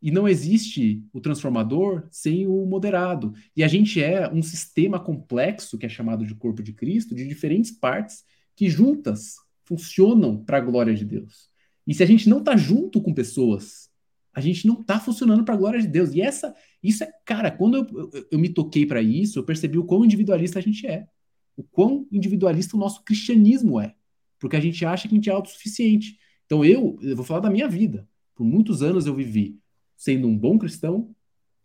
E não existe o transformador sem o moderado. E a gente é um sistema complexo, que é chamado de corpo de Cristo, de diferentes partes que juntas funcionam para a glória de Deus. E se a gente não está junto com pessoas a gente não está funcionando para a glória de Deus. E essa, isso é, cara, quando eu, eu, eu me toquei para isso, eu percebi o quão individualista a gente é. O quão individualista o nosso cristianismo é. Porque a gente acha que a gente é autossuficiente. Então eu, eu vou falar da minha vida. Por muitos anos eu vivi sendo um bom cristão,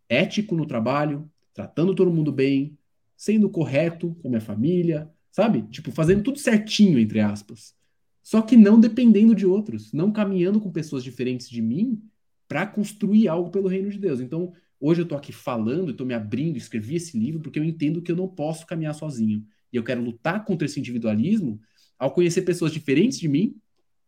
ético no trabalho, tratando todo mundo bem, sendo correto com a minha família, sabe? Tipo, fazendo tudo certinho, entre aspas. Só que não dependendo de outros, não caminhando com pessoas diferentes de mim para construir algo pelo reino de Deus. Então, hoje eu estou aqui falando, estou me abrindo, escrevi esse livro porque eu entendo que eu não posso caminhar sozinho. E eu quero lutar contra esse individualismo ao conhecer pessoas diferentes de mim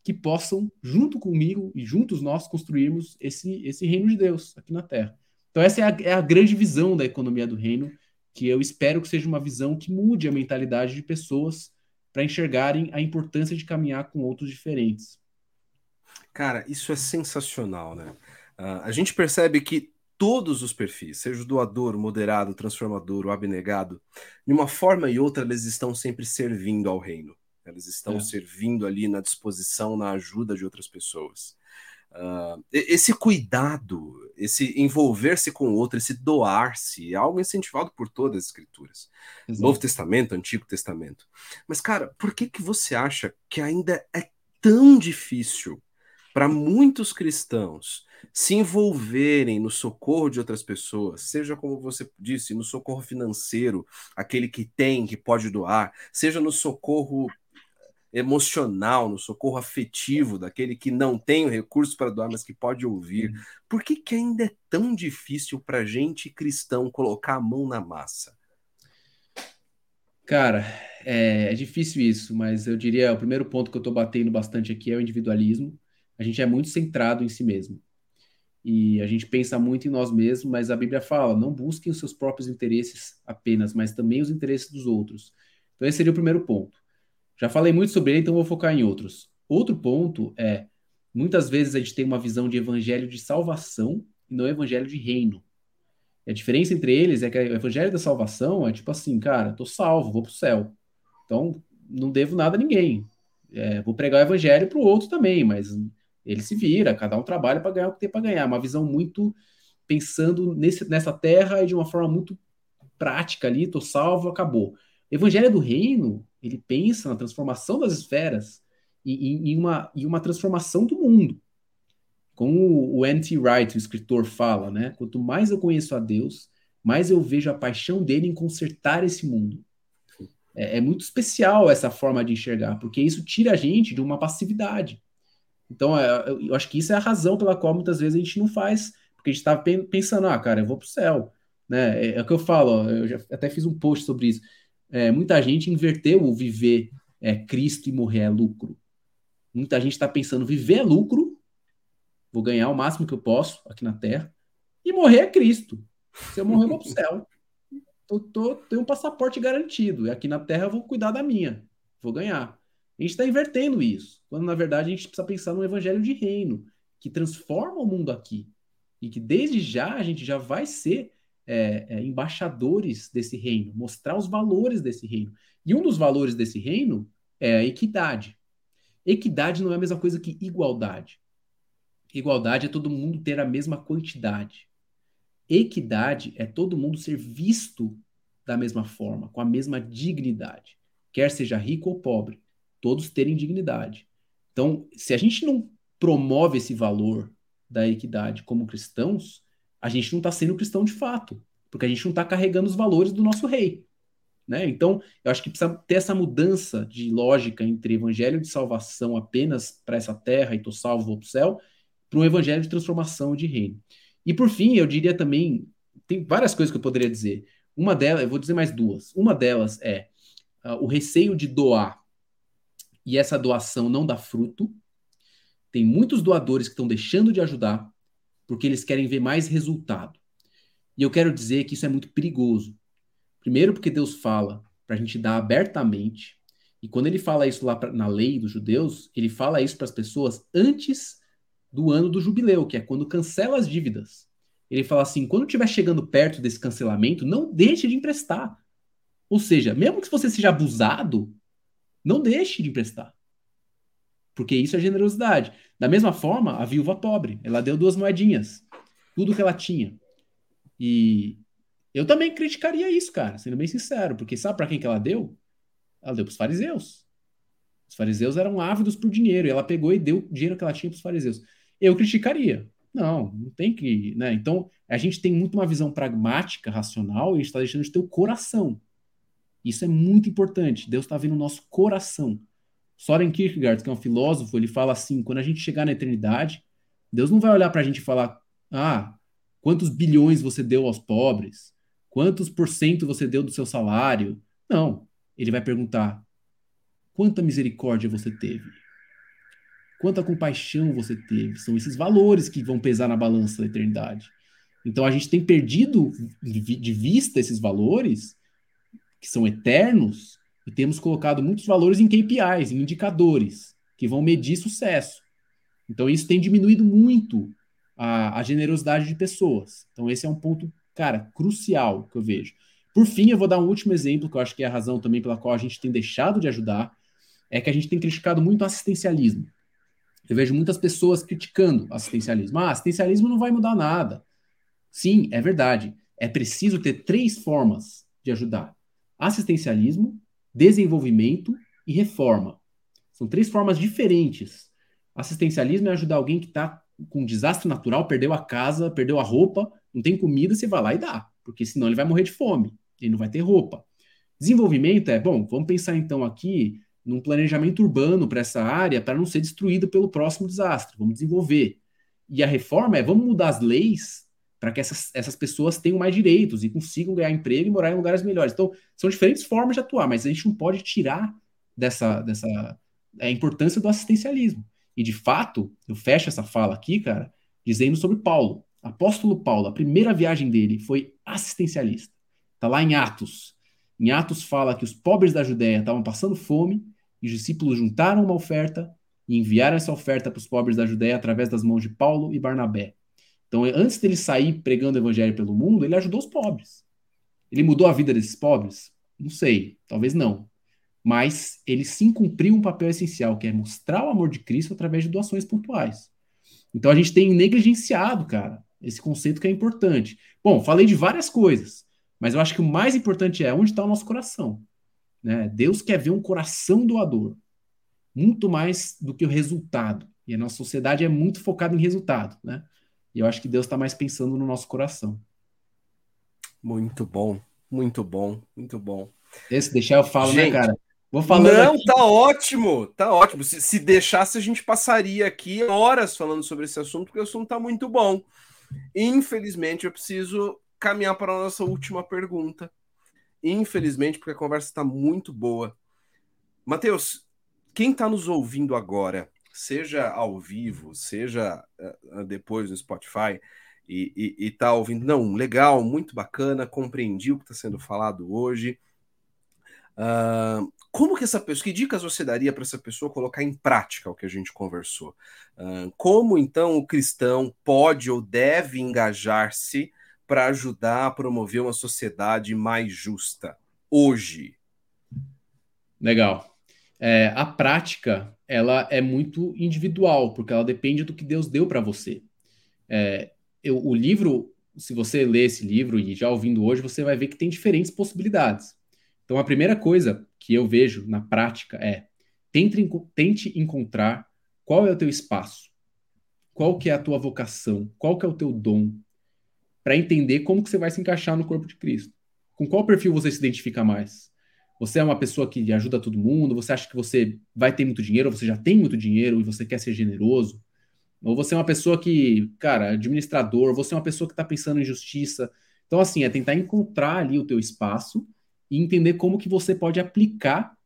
que possam, junto comigo e juntos nós, construirmos esse, esse reino de Deus aqui na Terra. Então, essa é a, é a grande visão da economia do reino, que eu espero que seja uma visão que mude a mentalidade de pessoas para enxergarem a importância de caminhar com outros diferentes.
Cara, isso é sensacional, né? Uh, a gente percebe que todos os perfis, seja o doador, o moderado, o transformador, o abnegado, de uma forma e outra, eles estão sempre servindo ao reino. Eles estão é. servindo ali na disposição, na ajuda de outras pessoas. Uh, esse cuidado, esse envolver-se com o outro, esse doar-se, é algo incentivado por todas as escrituras. Exato. Novo Testamento, Antigo Testamento. Mas, cara, por que, que você acha que ainda é tão difícil para muitos cristãos se envolverem no socorro de outras pessoas, seja como você disse, no socorro financeiro, aquele que tem, que pode doar, seja no socorro emocional, no socorro afetivo, daquele que não tem o recurso para doar, mas que pode ouvir. Uhum. Por que, que ainda é tão difícil para gente cristão colocar a mão na massa?
Cara, é, é difícil isso, mas eu diria o primeiro ponto que eu estou batendo bastante aqui é o individualismo a gente é muito centrado em si mesmo. E a gente pensa muito em nós mesmos, mas a Bíblia fala: não busquem os seus próprios interesses apenas, mas também os interesses dos outros. Então, esse seria o primeiro ponto. Já falei muito sobre ele, então vou focar em outros. Outro ponto é: muitas vezes a gente tem uma visão de evangelho de salvação e não evangelho de reino. E a diferença entre eles é que o evangelho da salvação é tipo assim, cara, tô salvo, vou pro céu. Então, não devo nada a ninguém. É, vou pregar o evangelho pro outro também, mas ele se vira, cada um trabalha para ganhar o que tem para ganhar. Uma visão muito pensando nesse, nessa terra e de uma forma muito prática ali, tô salvo, acabou. Evangelho do Reino, ele pensa na transformação das esferas e em uma, uma transformação do mundo. Como o N.T. Wright, o escritor, fala, né? Quanto mais eu conheço a Deus, mais eu vejo a paixão dele em consertar esse mundo. É, é muito especial essa forma de enxergar, porque isso tira a gente de uma passividade. Então, é, eu acho que isso é a razão pela qual muitas vezes a gente não faz, porque a gente está pensando, ah, cara, eu vou para o céu. Né? É, é, o que eu falo, ó, eu já até fiz um post sobre isso. É, muita gente inverteu o viver é Cristo e morrer é lucro. Muita gente está pensando, viver é lucro, vou ganhar o máximo que eu posso aqui na Terra, e morrer é Cristo. Se eu morrer, eu vou para o céu. Tô, tô, tenho um passaporte garantido, e aqui na Terra eu vou cuidar da minha, vou ganhar. A gente está invertendo isso, quando na verdade a gente precisa pensar no evangelho de reino, que transforma o mundo aqui. E que desde já a gente já vai ser é, é, embaixadores desse reino, mostrar os valores desse reino. E um dos valores desse reino é a equidade. Equidade não é a mesma coisa que igualdade. Igualdade é todo mundo ter a mesma quantidade. Equidade é todo mundo ser visto da mesma forma, com a mesma dignidade. Quer seja rico ou pobre, todos terem dignidade. Então, se a gente não promove esse valor da equidade como cristãos, a gente não está sendo cristão de fato, porque a gente não está carregando os valores do nosso rei. Né? Então, eu acho que precisa ter essa mudança de lógica entre evangelho de salvação apenas para essa terra e tô salvo, vou para o céu, para um evangelho de transformação de reino. E por fim, eu diria também, tem várias coisas que eu poderia dizer. Uma delas, eu vou dizer mais duas. Uma delas é uh, o receio de doar e essa doação não dá fruto. Tem muitos doadores que estão deixando de ajudar porque eles querem ver mais resultado. E eu quero dizer que isso é muito perigoso. Primeiro, porque Deus fala para a gente dar abertamente. E quando ele fala isso lá pra, na lei dos judeus, ele fala isso para as pessoas antes do ano do jubileu, que é quando cancela as dívidas. Ele fala assim: quando estiver chegando perto desse cancelamento, não deixe de emprestar. Ou seja, mesmo que você seja abusado, não deixe de emprestar. Porque isso é generosidade. Da mesma forma, a viúva pobre, ela deu duas moedinhas, tudo que ela tinha. E eu também criticaria isso, cara, sendo bem sincero, porque sabe para quem que ela deu? Ela deu para os fariseus. Os fariseus eram ávidos por dinheiro, e ela pegou e deu o dinheiro que ela tinha para os fariseus eu criticaria. Não, não tem que. Né? Então, a gente tem muito uma visão pragmática, racional, e está deixando de ter o coração. Isso é muito importante. Deus está vendo o nosso coração. Soren Kierkegaard, que é um filósofo, ele fala assim: quando a gente chegar na eternidade, Deus não vai olhar para a gente e falar: ah, quantos bilhões você deu aos pobres? Quantos por cento você deu do seu salário? Não. Ele vai perguntar: quanta misericórdia você teve? quanta compaixão você teve. São esses valores que vão pesar na balança da eternidade. Então a gente tem perdido de vista esses valores, que são eternos, e temos colocado muitos valores em KPIs, em indicadores, que vão medir sucesso. Então isso tem diminuído muito a, a generosidade de pessoas. Então esse é um ponto, cara, crucial que eu vejo. Por fim, eu vou dar um último exemplo, que eu acho que é a razão também pela qual a gente tem deixado de ajudar, é que a gente tem criticado muito o assistencialismo. Eu vejo muitas pessoas criticando assistencialismo. Ah, assistencialismo não vai mudar nada. Sim, é verdade. É preciso ter três formas de ajudar: assistencialismo, desenvolvimento e reforma. São três formas diferentes. Assistencialismo é ajudar alguém que está com um desastre natural, perdeu a casa, perdeu a roupa, não tem comida, você vai lá e dá, porque senão ele vai morrer de fome, ele não vai ter roupa. Desenvolvimento é, bom, vamos pensar então aqui num planejamento urbano para essa área para não ser destruída pelo próximo desastre. Vamos desenvolver. E a reforma é vamos mudar as leis para que essas, essas pessoas tenham mais direitos e consigam ganhar emprego e morar em lugares melhores. Então, são diferentes formas de atuar, mas a gente não pode tirar dessa, dessa a importância do assistencialismo. E, de fato, eu fecho essa fala aqui, cara, dizendo sobre Paulo. Apóstolo Paulo, a primeira viagem dele foi assistencialista. Está lá em Atos. Em Atos fala que os pobres da Judéia estavam passando fome e os discípulos juntaram uma oferta e enviaram essa oferta para os pobres da Judéia através das mãos de Paulo e Barnabé. Então, antes dele sair pregando o evangelho pelo mundo, ele ajudou os pobres. Ele mudou a vida desses pobres? Não sei, talvez não. Mas ele sim cumpriu um papel essencial, que é mostrar o amor de Cristo através de doações pontuais. Então a gente tem negligenciado, cara, esse conceito que é importante. Bom, falei de várias coisas, mas eu acho que o mais importante é onde está o nosso coração. Né? Deus quer ver um coração doador, muito mais do que o resultado. E a nossa sociedade é muito focada em resultado. Né? E eu acho que Deus está mais pensando no nosso coração.
Muito bom, muito bom, muito bom.
Esse deixar eu falo, né, Gente, né, cara?
Vou falando Não, aqui. tá ótimo, tá ótimo. Se, se deixasse, a gente passaria aqui horas falando sobre esse assunto, porque o assunto tá muito bom. Infelizmente, eu preciso caminhar para a nossa última pergunta. Infelizmente, porque a conversa está muito boa. Matheus, quem está nos ouvindo agora, seja ao vivo, seja uh, depois no Spotify, e está ouvindo, não, legal, muito bacana, compreendi o que está sendo falado hoje. Uh, como que essa pessoa, que dicas você daria para essa pessoa colocar em prática o que a gente conversou? Uh, como então o cristão pode ou deve engajar-se para ajudar a promover uma sociedade mais justa hoje?
Legal. É, a prática ela é muito individual porque ela depende do que Deus deu para você. É, eu, o livro se você ler esse livro e já ouvindo hoje, você vai ver que tem diferentes possibilidades. Então, a primeira coisa que eu vejo na prática é tente, tente encontrar qual é o teu espaço, qual que é a tua vocação, qual que é o teu dom, para entender como que você vai se encaixar no corpo de Cristo. Com qual perfil você se identifica mais? Você é uma pessoa que ajuda todo mundo? Você acha que você vai ter muito dinheiro? Ou você já tem muito dinheiro e você quer ser generoso? Ou você é uma pessoa que, cara, administrador, você é uma pessoa que está pensando em justiça. Então, assim, é tentar encontrar ali o teu espaço e entender como que você pode aplicar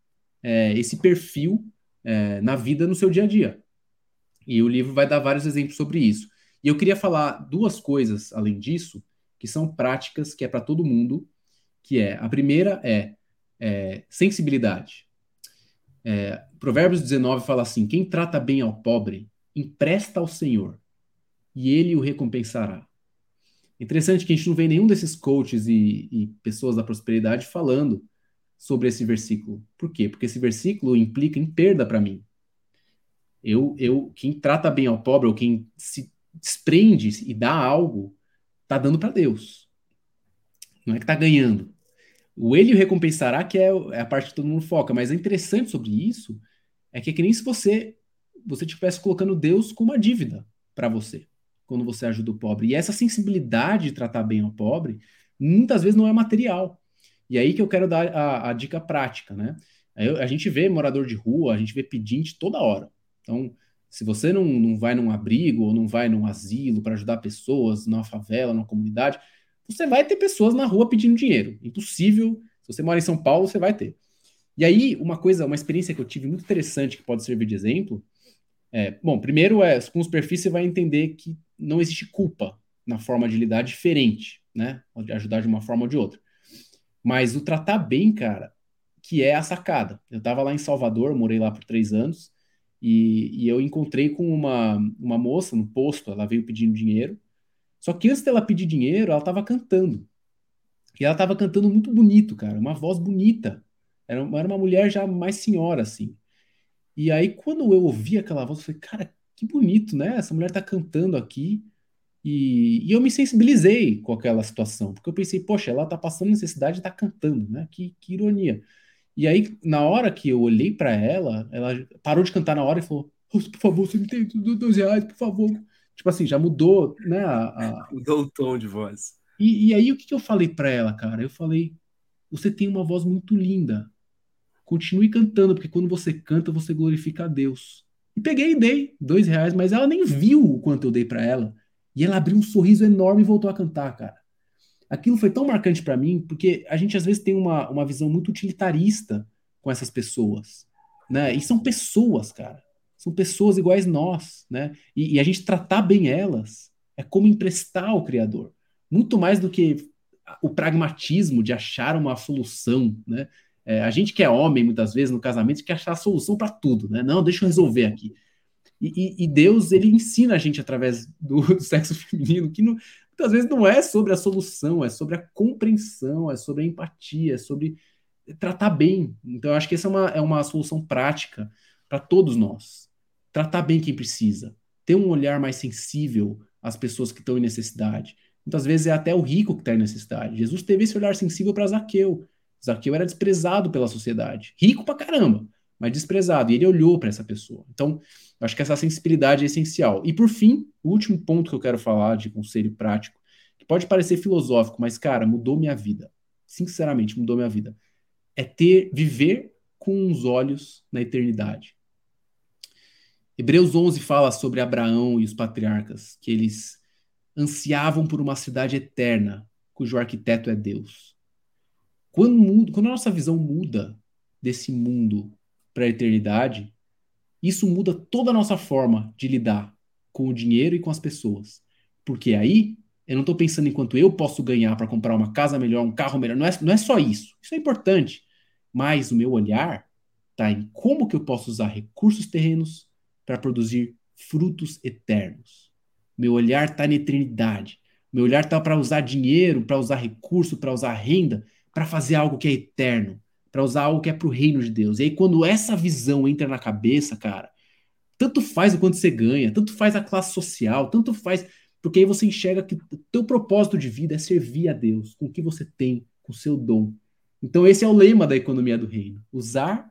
é, esse perfil é, na vida, no seu dia a dia. E o livro vai dar vários exemplos sobre isso. E eu queria falar duas coisas, além disso, que são práticas, que é para todo mundo, que é, a primeira é, é sensibilidade. É, Provérbios 19 fala assim, quem trata bem ao pobre, empresta ao Senhor, e ele o recompensará. Interessante que a gente não vê nenhum desses coaches e, e pessoas da prosperidade falando sobre esse versículo. Por quê? Porque esse versículo implica em perda para mim. Eu, eu, quem trata bem ao pobre ou quem se desprende e dá algo, tá dando para Deus. Não é que tá ganhando. O ele recompensará, que é, é a parte que todo mundo foca. Mas é interessante sobre isso é que é que nem se você você estivesse colocando Deus com uma dívida para você quando você ajuda o pobre. E essa sensibilidade de tratar bem o pobre muitas vezes não é material. E aí que eu quero dar a, a dica prática, né? a gente vê morador de rua, a gente vê pedinte toda hora. Então, se você não, não vai num abrigo ou não vai num asilo para ajudar pessoas numa favela, numa comunidade, você vai ter pessoas na rua pedindo dinheiro. Impossível. Se você mora em São Paulo, você vai ter. E aí, uma coisa, uma experiência que eu tive muito interessante que pode servir de exemplo, é, bom, primeiro é, com os perfis você vai entender que não existe culpa na forma de lidar diferente, né? De ajudar de uma forma ou de outra. Mas o tratar bem, cara, que é a sacada. Eu estava lá em Salvador, morei lá por três anos, e, e, eu encontrei com uma, uma moça no posto, ela veio pedindo dinheiro. Só que antes dela pedir dinheiro, ela estava cantando. E ela estava cantando muito bonito, cara, uma voz bonita. Era uma, era uma mulher já mais senhora, assim. E aí, quando eu ouvi aquela voz, eu falei, cara, que bonito, né? Essa mulher tá cantando aqui. E, e eu me sensibilizei com aquela situação, porque eu pensei, poxa, ela tá passando necessidade e tá cantando, né? Que, que ironia. E aí, na hora que eu olhei para ela, ela parou de cantar na hora e falou: por favor, você me tem dois reais, por favor. Tipo assim, já mudou, né? A,
a... Mudou o tom de voz.
E, e aí, o que, que eu falei para ela, cara? Eu falei: você tem uma voz muito linda. Continue cantando, porque quando você canta, você glorifica a Deus. E peguei e dei dois reais, mas ela nem viu o quanto eu dei para ela. E ela abriu um sorriso enorme e voltou a cantar, cara. Aquilo foi tão marcante para mim, porque a gente às vezes tem uma, uma visão muito utilitarista com essas pessoas, né? E são pessoas, cara. São pessoas iguais nós, né? E, e a gente tratar bem elas é como emprestar ao Criador. Muito mais do que o pragmatismo de achar uma solução, né? É, a gente que é homem, muitas vezes, no casamento, quer achar a solução para tudo, né? Não, deixa eu resolver aqui. E, e, Deus, ele ensina a gente através do, do sexo feminino, que não, muitas vezes não é sobre a solução, é sobre a compreensão, é sobre a empatia, é sobre tratar bem. Então, eu acho que essa é uma, é uma solução prática para todos nós. Tratar bem quem precisa, ter um olhar mais sensível às pessoas que estão em necessidade. Muitas vezes é até o rico que está em necessidade. Jesus teve esse olhar sensível para Zaqueu. Zaqueu era desprezado pela sociedade. Rico pra caramba, mas desprezado. E ele olhou para essa pessoa. Então, acho que essa sensibilidade é essencial. E por fim, o último ponto que eu quero falar de conselho prático, que pode parecer filosófico, mas cara, mudou minha vida. Sinceramente, mudou minha vida. É ter viver com os olhos na eternidade. Hebreus 11 fala sobre Abraão e os patriarcas, que eles ansiavam por uma cidade eterna, cujo arquiteto é Deus. Quando, muda, quando a nossa visão muda desse mundo para a eternidade, isso muda toda a nossa forma de lidar com o dinheiro e com as pessoas. Porque aí eu não estou pensando em quanto eu posso ganhar para comprar uma casa melhor, um carro melhor. Não é, não é só isso. Isso é importante. Mas o meu olhar está em como que eu posso usar recursos terrenos para produzir frutos eternos. Meu olhar está na eternidade. Meu olhar está para usar dinheiro, para usar recurso, para usar renda para fazer algo que é eterno, para usar algo que é para o reino de Deus. E aí, quando essa visão entra na cabeça, cara, tanto faz o quanto você ganha, tanto faz a classe social, tanto faz. Porque aí você enxerga que o teu propósito de vida é servir a Deus com o que você tem, com o seu dom. Então esse é o lema da economia do reino: usar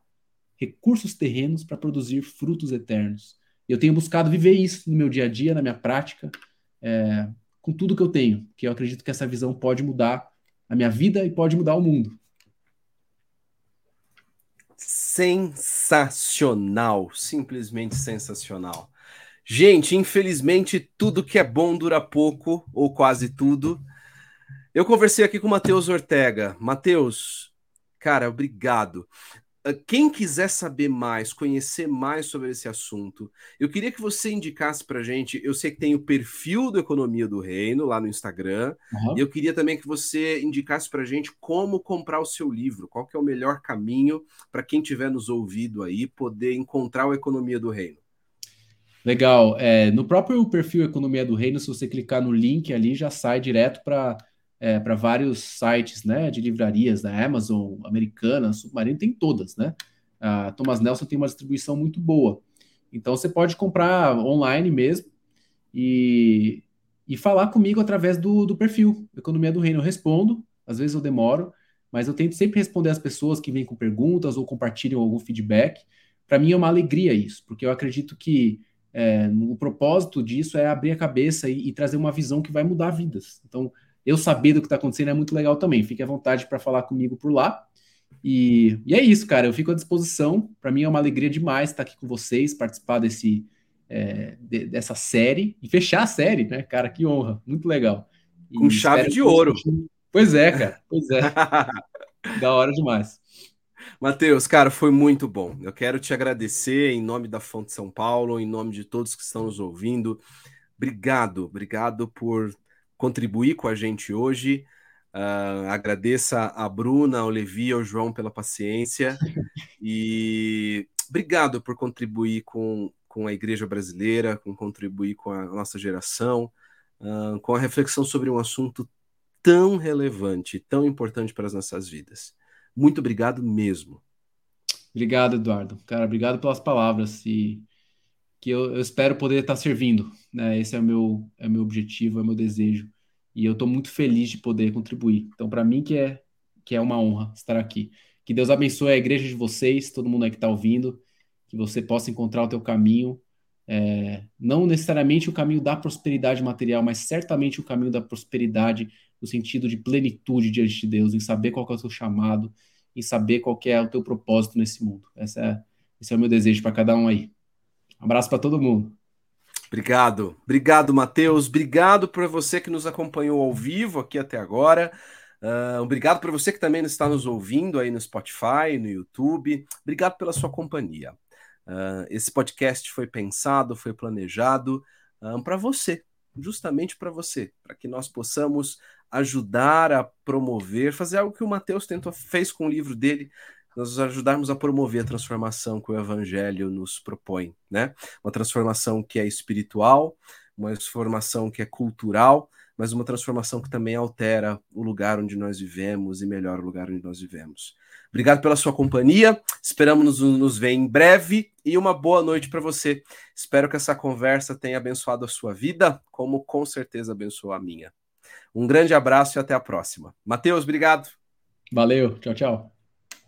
recursos terrenos para produzir frutos eternos. Eu tenho buscado viver isso no meu dia a dia, na minha prática, é, com tudo que eu tenho, que eu acredito que essa visão pode mudar a minha vida e pode mudar o mundo.
Sensacional, simplesmente sensacional. Gente, infelizmente tudo que é bom dura pouco, ou quase tudo. Eu conversei aqui com o Matheus Ortega. Matheus, cara, obrigado. Ah, quem quiser saber mais, conhecer mais sobre esse assunto, eu queria que você indicasse para gente. Eu sei que tem o perfil do Economia do Reino lá no Instagram, uhum. e eu queria também que você indicasse para gente como comprar o seu livro, qual que é o melhor caminho para quem tiver nos ouvido aí poder encontrar o Economia do Reino.
Legal. É, no próprio perfil Economia do Reino, se você clicar no link ali, já sai direto para é, para vários sites né, de livrarias da Amazon, Americana, Submarino, tem todas, né? A Thomas Nelson tem uma distribuição muito boa. Então você pode comprar online mesmo e, e falar comigo através do, do perfil Economia do Reino. Eu respondo, às vezes eu demoro, mas eu tento sempre responder as pessoas que vêm com perguntas ou compartilham algum feedback. Para mim é uma alegria isso, porque eu acredito que é, o propósito disso é abrir a cabeça e, e trazer uma visão que vai mudar vidas. Então, eu saber do que está acontecendo é muito legal também. Fique à vontade para falar comigo por lá. E, e, é isso, cara. Eu fico à disposição. Para mim é uma alegria demais estar aqui com vocês, participar desse, é, de, dessa série e fechar a série, né, cara? Que honra, muito legal.
E com chave de ouro.
Pois é, cara. Pois é. da hora demais.
Matheus, cara, foi muito bom. Eu quero te agradecer em nome da Fonte São Paulo, em nome de todos que estão nos ouvindo. Obrigado, obrigado por contribuir com a gente hoje. Uh, agradeça a Bruna, ao Levi, ao João pela paciência e obrigado por contribuir com, com a igreja brasileira, com contribuir com a nossa geração, uh, com a reflexão sobre um assunto tão relevante, tão importante para as nossas vidas. Muito obrigado mesmo.
Obrigado, Eduardo. Cara, obrigado pelas palavras e que eu, eu, espero poder estar servindo. Né? Esse é o meu, é meu objetivo, é o meu desejo. E eu estou muito feliz de poder contribuir. Então, para mim, que é, que é uma honra estar aqui. Que Deus abençoe a igreja de vocês, todo mundo aí que está ouvindo, que você possa encontrar o teu caminho. É, não necessariamente o caminho da prosperidade material, mas certamente o caminho da prosperidade no sentido de plenitude diante de Deus, em saber qual é o seu chamado, em saber qual é o teu propósito nesse mundo. Essa é, esse é o meu desejo para cada um aí. Abraço para todo mundo.
Obrigado, obrigado, Matheus. Obrigado por você que nos acompanhou ao vivo aqui até agora. Uh, obrigado por você que também está nos ouvindo aí no Spotify, no YouTube. Obrigado pela sua companhia. Uh, esse podcast foi pensado, foi planejado uh, para você, justamente para você, para que nós possamos ajudar a promover, fazer algo que o Matheus tentou fez com o livro dele, nós ajudarmos a promover a transformação que o Evangelho nos propõe, né? Uma transformação que é espiritual, uma transformação que é cultural, mas uma transformação que também altera o lugar onde nós vivemos e melhora o lugar onde nós vivemos. Obrigado pela sua companhia. Esperamos nos, ver em breve e uma boa noite para você. Espero que essa conversa tenha abençoado a sua vida, como com certeza abençoou a minha. Um grande abraço e até a próxima. Matheus, obrigado.
Valeu. Tchau, tchau.